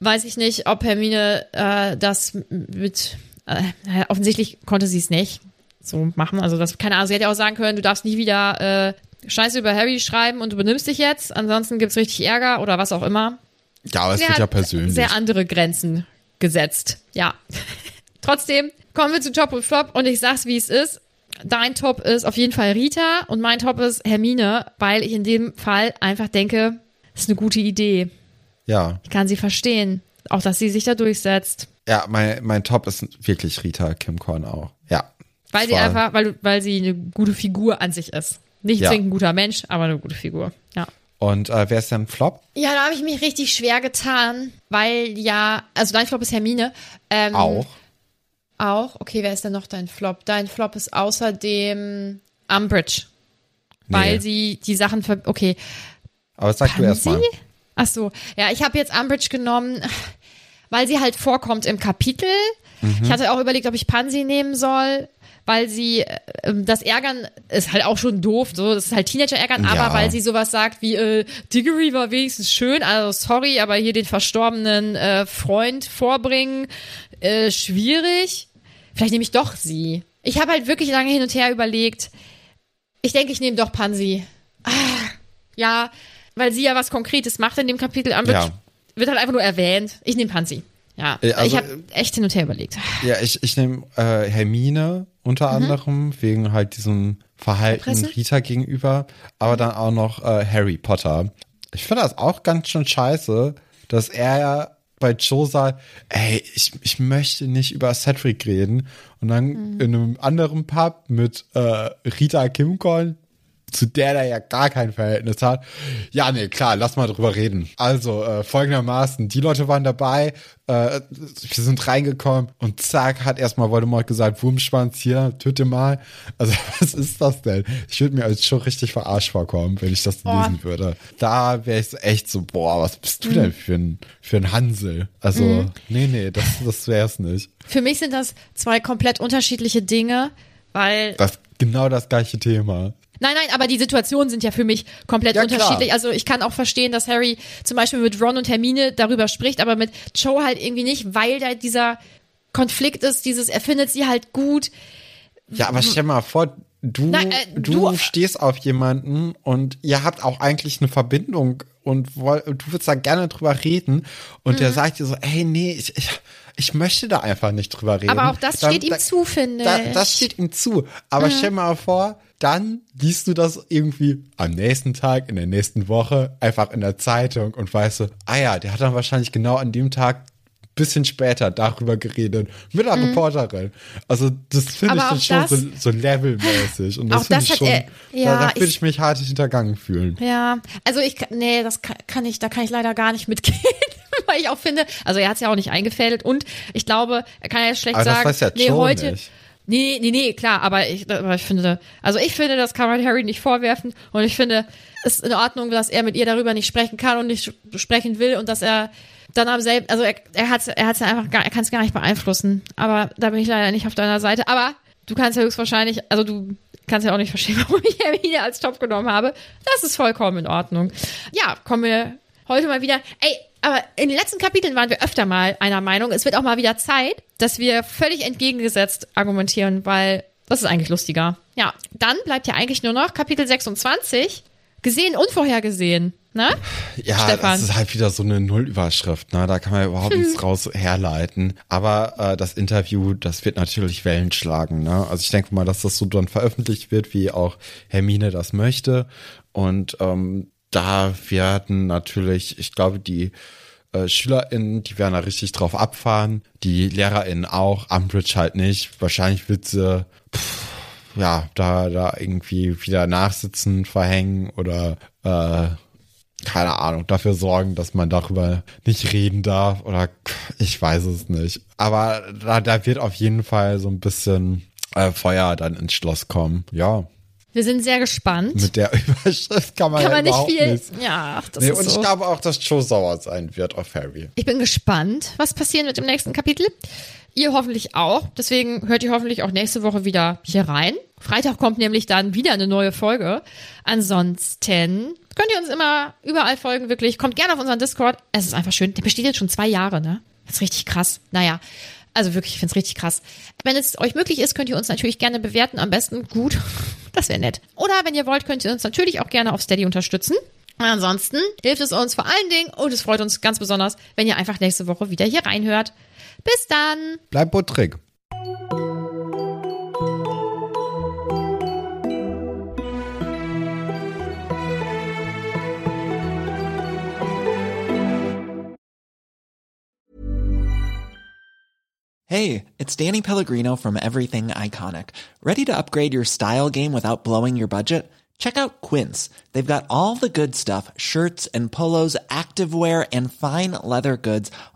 weiß ich nicht, ob Hermine äh, das mit. Äh, naja, offensichtlich konnte sie es nicht so machen. Also, das, keine Ahnung, sie hätte auch sagen können, du darfst nie wieder äh, Scheiße über Harry schreiben und du benimmst dich jetzt. Ansonsten gibt's richtig Ärger oder was auch immer. Ja, aber es wird ja persönlich. sehr andere Grenzen gesetzt. Ja. Trotzdem kommen wir zu Top und Flop und ich sag's, wie es ist. Dein Top ist auf jeden Fall Rita und mein Top ist Hermine, weil ich in dem Fall einfach denke, das ist eine gute Idee. ja, Ich kann sie verstehen. Auch, dass sie sich da durchsetzt. ja, mein, mein Top ist wirklich Rita Kim Korn auch. Ja. Weil sie einfach, weil, weil sie eine gute Figur an sich ist. Nicht Ja. zwingend ein guter Mensch, aber eine gute Figur. Ja. Und äh, wer ist denn Flop? Ja, da habe ich mich richtig schwer getan, weil ja, also dein Flop ist Hermine. Ähm, Auch. Auch? Okay, wer ist denn noch dein Flop? Dein Flop ist außerdem Umbridge. Weil Nee. sie die Sachen ver okay. Aber sag du erst mal. Pansy? Ach so, ja, ich habe jetzt Umbridge genommen, weil sie halt vorkommt im Kapitel. Ich hatte auch überlegt, ob ich Pansy nehmen soll, weil sie äh, das Ärgern ist halt auch schon doof, so das ist halt Teenager ärgern, Ja. aber weil sie sowas sagt wie äh, Diggory war wenigstens schön, also sorry, aber hier den verstorbenen äh, Freund vorbringen, äh, schwierig. Vielleicht nehme ich doch sie. Ich habe halt wirklich lange hin und her überlegt. Ich denke, ich nehme doch Pansy. Ah, ja, weil sie ja was Konkretes macht in dem Kapitel. Umbridge Ja. wird halt einfach nur erwähnt. Ich nehme Pansy. Ja, Äh, also, ich habe echt hin und her überlegt. Ja, ich, ich nehme äh, Hermine unter anderem, wegen halt diesem Verhalten Erpressen? Rita gegenüber, aber dann auch noch äh, Harry Potter. Ich finde das auch ganz schön scheiße, dass er ja bei Joe sagt, ey, ich, ich möchte nicht über Cedric reden. Und dann in einem anderen Pub mit äh, Rita Kimcorn, zu der er ja gar kein Verhältnis hat. Ja, nee, klar, lass mal drüber reden. Also, äh, folgendermaßen, die Leute waren dabei, äh, wir sind reingekommen und zack, hat erstmal Voldemort gesagt, Wurmschwanz hier, töte mal. Also, was ist das denn? Ich würde mir als schon richtig verarscht vorkommen, wenn ich das Oh. lesen würde. Da wäre ich so echt so, boah, was bist du denn für ein, für ein Hansel? Also, nee, nee, das, das wär's nicht. Für mich sind das zwei komplett unterschiedliche Dinge, weil Das genau das gleiche Thema. Nein, nein, aber die Situationen sind ja für mich komplett Ja, klar. unterschiedlich. Also ich kann auch verstehen, dass Harry zum Beispiel mit Ron und Hermine darüber spricht, aber mit Joe halt irgendwie nicht, weil da dieser Konflikt ist, dieses, er findet sie halt gut. Ja, aber stell mal vor, du, Nein, äh, du, du- stehst auf jemanden und ihr habt auch eigentlich eine Verbindung und du würdest da gerne drüber reden und Mhm. der sagt dir so, hey, nee, ich, ich, ich möchte da einfach nicht drüber reden. Aber auch das Dann- steht ihm da- zu, finde da, ich. Das steht ihm zu. Aber Mhm. stell mal vor, dann liest du das irgendwie am nächsten Tag, in der nächsten Woche, einfach in der Zeitung und weißt du, ah ja, der hat dann wahrscheinlich genau an dem Tag bisschen später darüber geredet mit einer Reporterin. Also das finde ich Mhm. Dann schon das- so, so levelmäßig und das finde das ich schon, er- ja, da, da würde ich- ich mich hart hintergangen fühlen. Ja, also ich, nee, das kann, kann ich, da kann ich leider gar nicht mitgehen, weil ich auch finde, also er hat es ja auch nicht eingefädelt und ich glaube, er kann ja schlecht Aber das sagen, weiß ja nee, heute, nicht. nee, nee, nee, klar, aber ich, aber ich finde, also ich finde, das kann man Harry nicht vorwerfen und ich finde, es ist in Ordnung, dass er mit ihr darüber nicht sprechen kann und nicht sprechen will und dass er dann am selben, also er, er hat ja einfach gar, er kann es gar nicht beeinflussen, aber da bin ich leider nicht auf deiner Seite, aber du kannst ja höchstwahrscheinlich, also du kannst ja auch nicht verstehen, warum ich Hermine als Top genommen habe. Das ist vollkommen in Ordnung. Ja, kommen wir heute mal wieder. Ey, aber in den letzten Kapiteln waren wir öfter mal einer Meinung. Es wird auch mal wieder Zeit, dass wir völlig entgegengesetzt argumentieren, weil das ist eigentlich lustiger. Ja, dann bleibt ja eigentlich nur noch Kapitel 26. Gesehen, unvorhergesehen. Ne? Ja, Stefan. das ist halt wieder so eine Nullüberschrift, ne? Da kann man überhaupt nichts raus herleiten. Aber äh, das Interview, das wird natürlich Wellen schlagen, ne? Also ich denke mal, dass das so dann veröffentlicht wird, wie auch Hermine das möchte. Und ähm, da werden natürlich, ich glaube, die äh, SchülerInnen, die werden da richtig drauf abfahren. Die LehrerInnen auch, Umbridge halt nicht. Wahrscheinlich wird sie pff, ja, da, da irgendwie wieder Nachsitzen verhängen oder äh, keine Ahnung, dafür sorgen, dass man darüber nicht reden darf oder ich weiß es nicht. Aber da, da wird auf jeden Fall so ein bisschen äh, Feuer dann ins Schloss kommen. Ja, Wir sind sehr gespannt. mit der Überschrift kann man, Kann ja man nicht viel. nichts. Ja, ach, das Nee, ist und so. ich glaube auch, dass Joe sauer sein wird auf Harry. Ich bin gespannt, was passieren wird im nächsten Kapitel. Ihr hoffentlich auch. Deswegen hört ihr hoffentlich auch nächste Woche wieder hier rein. Freitag kommt nämlich dann wieder eine neue Folge. Ansonsten könnt ihr uns immer überall folgen, wirklich. Kommt gerne auf unseren Discord. Es ist einfach schön. Der besteht jetzt schon zwei Jahre, ne? Das ist richtig krass. Naja. Also wirklich, ich find's richtig krass. Wenn es euch möglich ist, könnt ihr uns natürlich gerne bewerten. Am besten gut. Das wäre nett. Oder wenn ihr wollt, könnt ihr uns natürlich auch gerne auf Steady unterstützen. Ansonsten hilft es uns vor allen Dingen und es freut uns ganz besonders, wenn ihr einfach nächste Woche wieder hier reinhört. Bis dann! Bleib buttrig. Hey, it's Danny Pellegrino from Everything Iconic. Ready to upgrade your style game without blowing your budget? Check out Quince. They've got all the good stuff shirts and polos, activewear, and fine leather goods,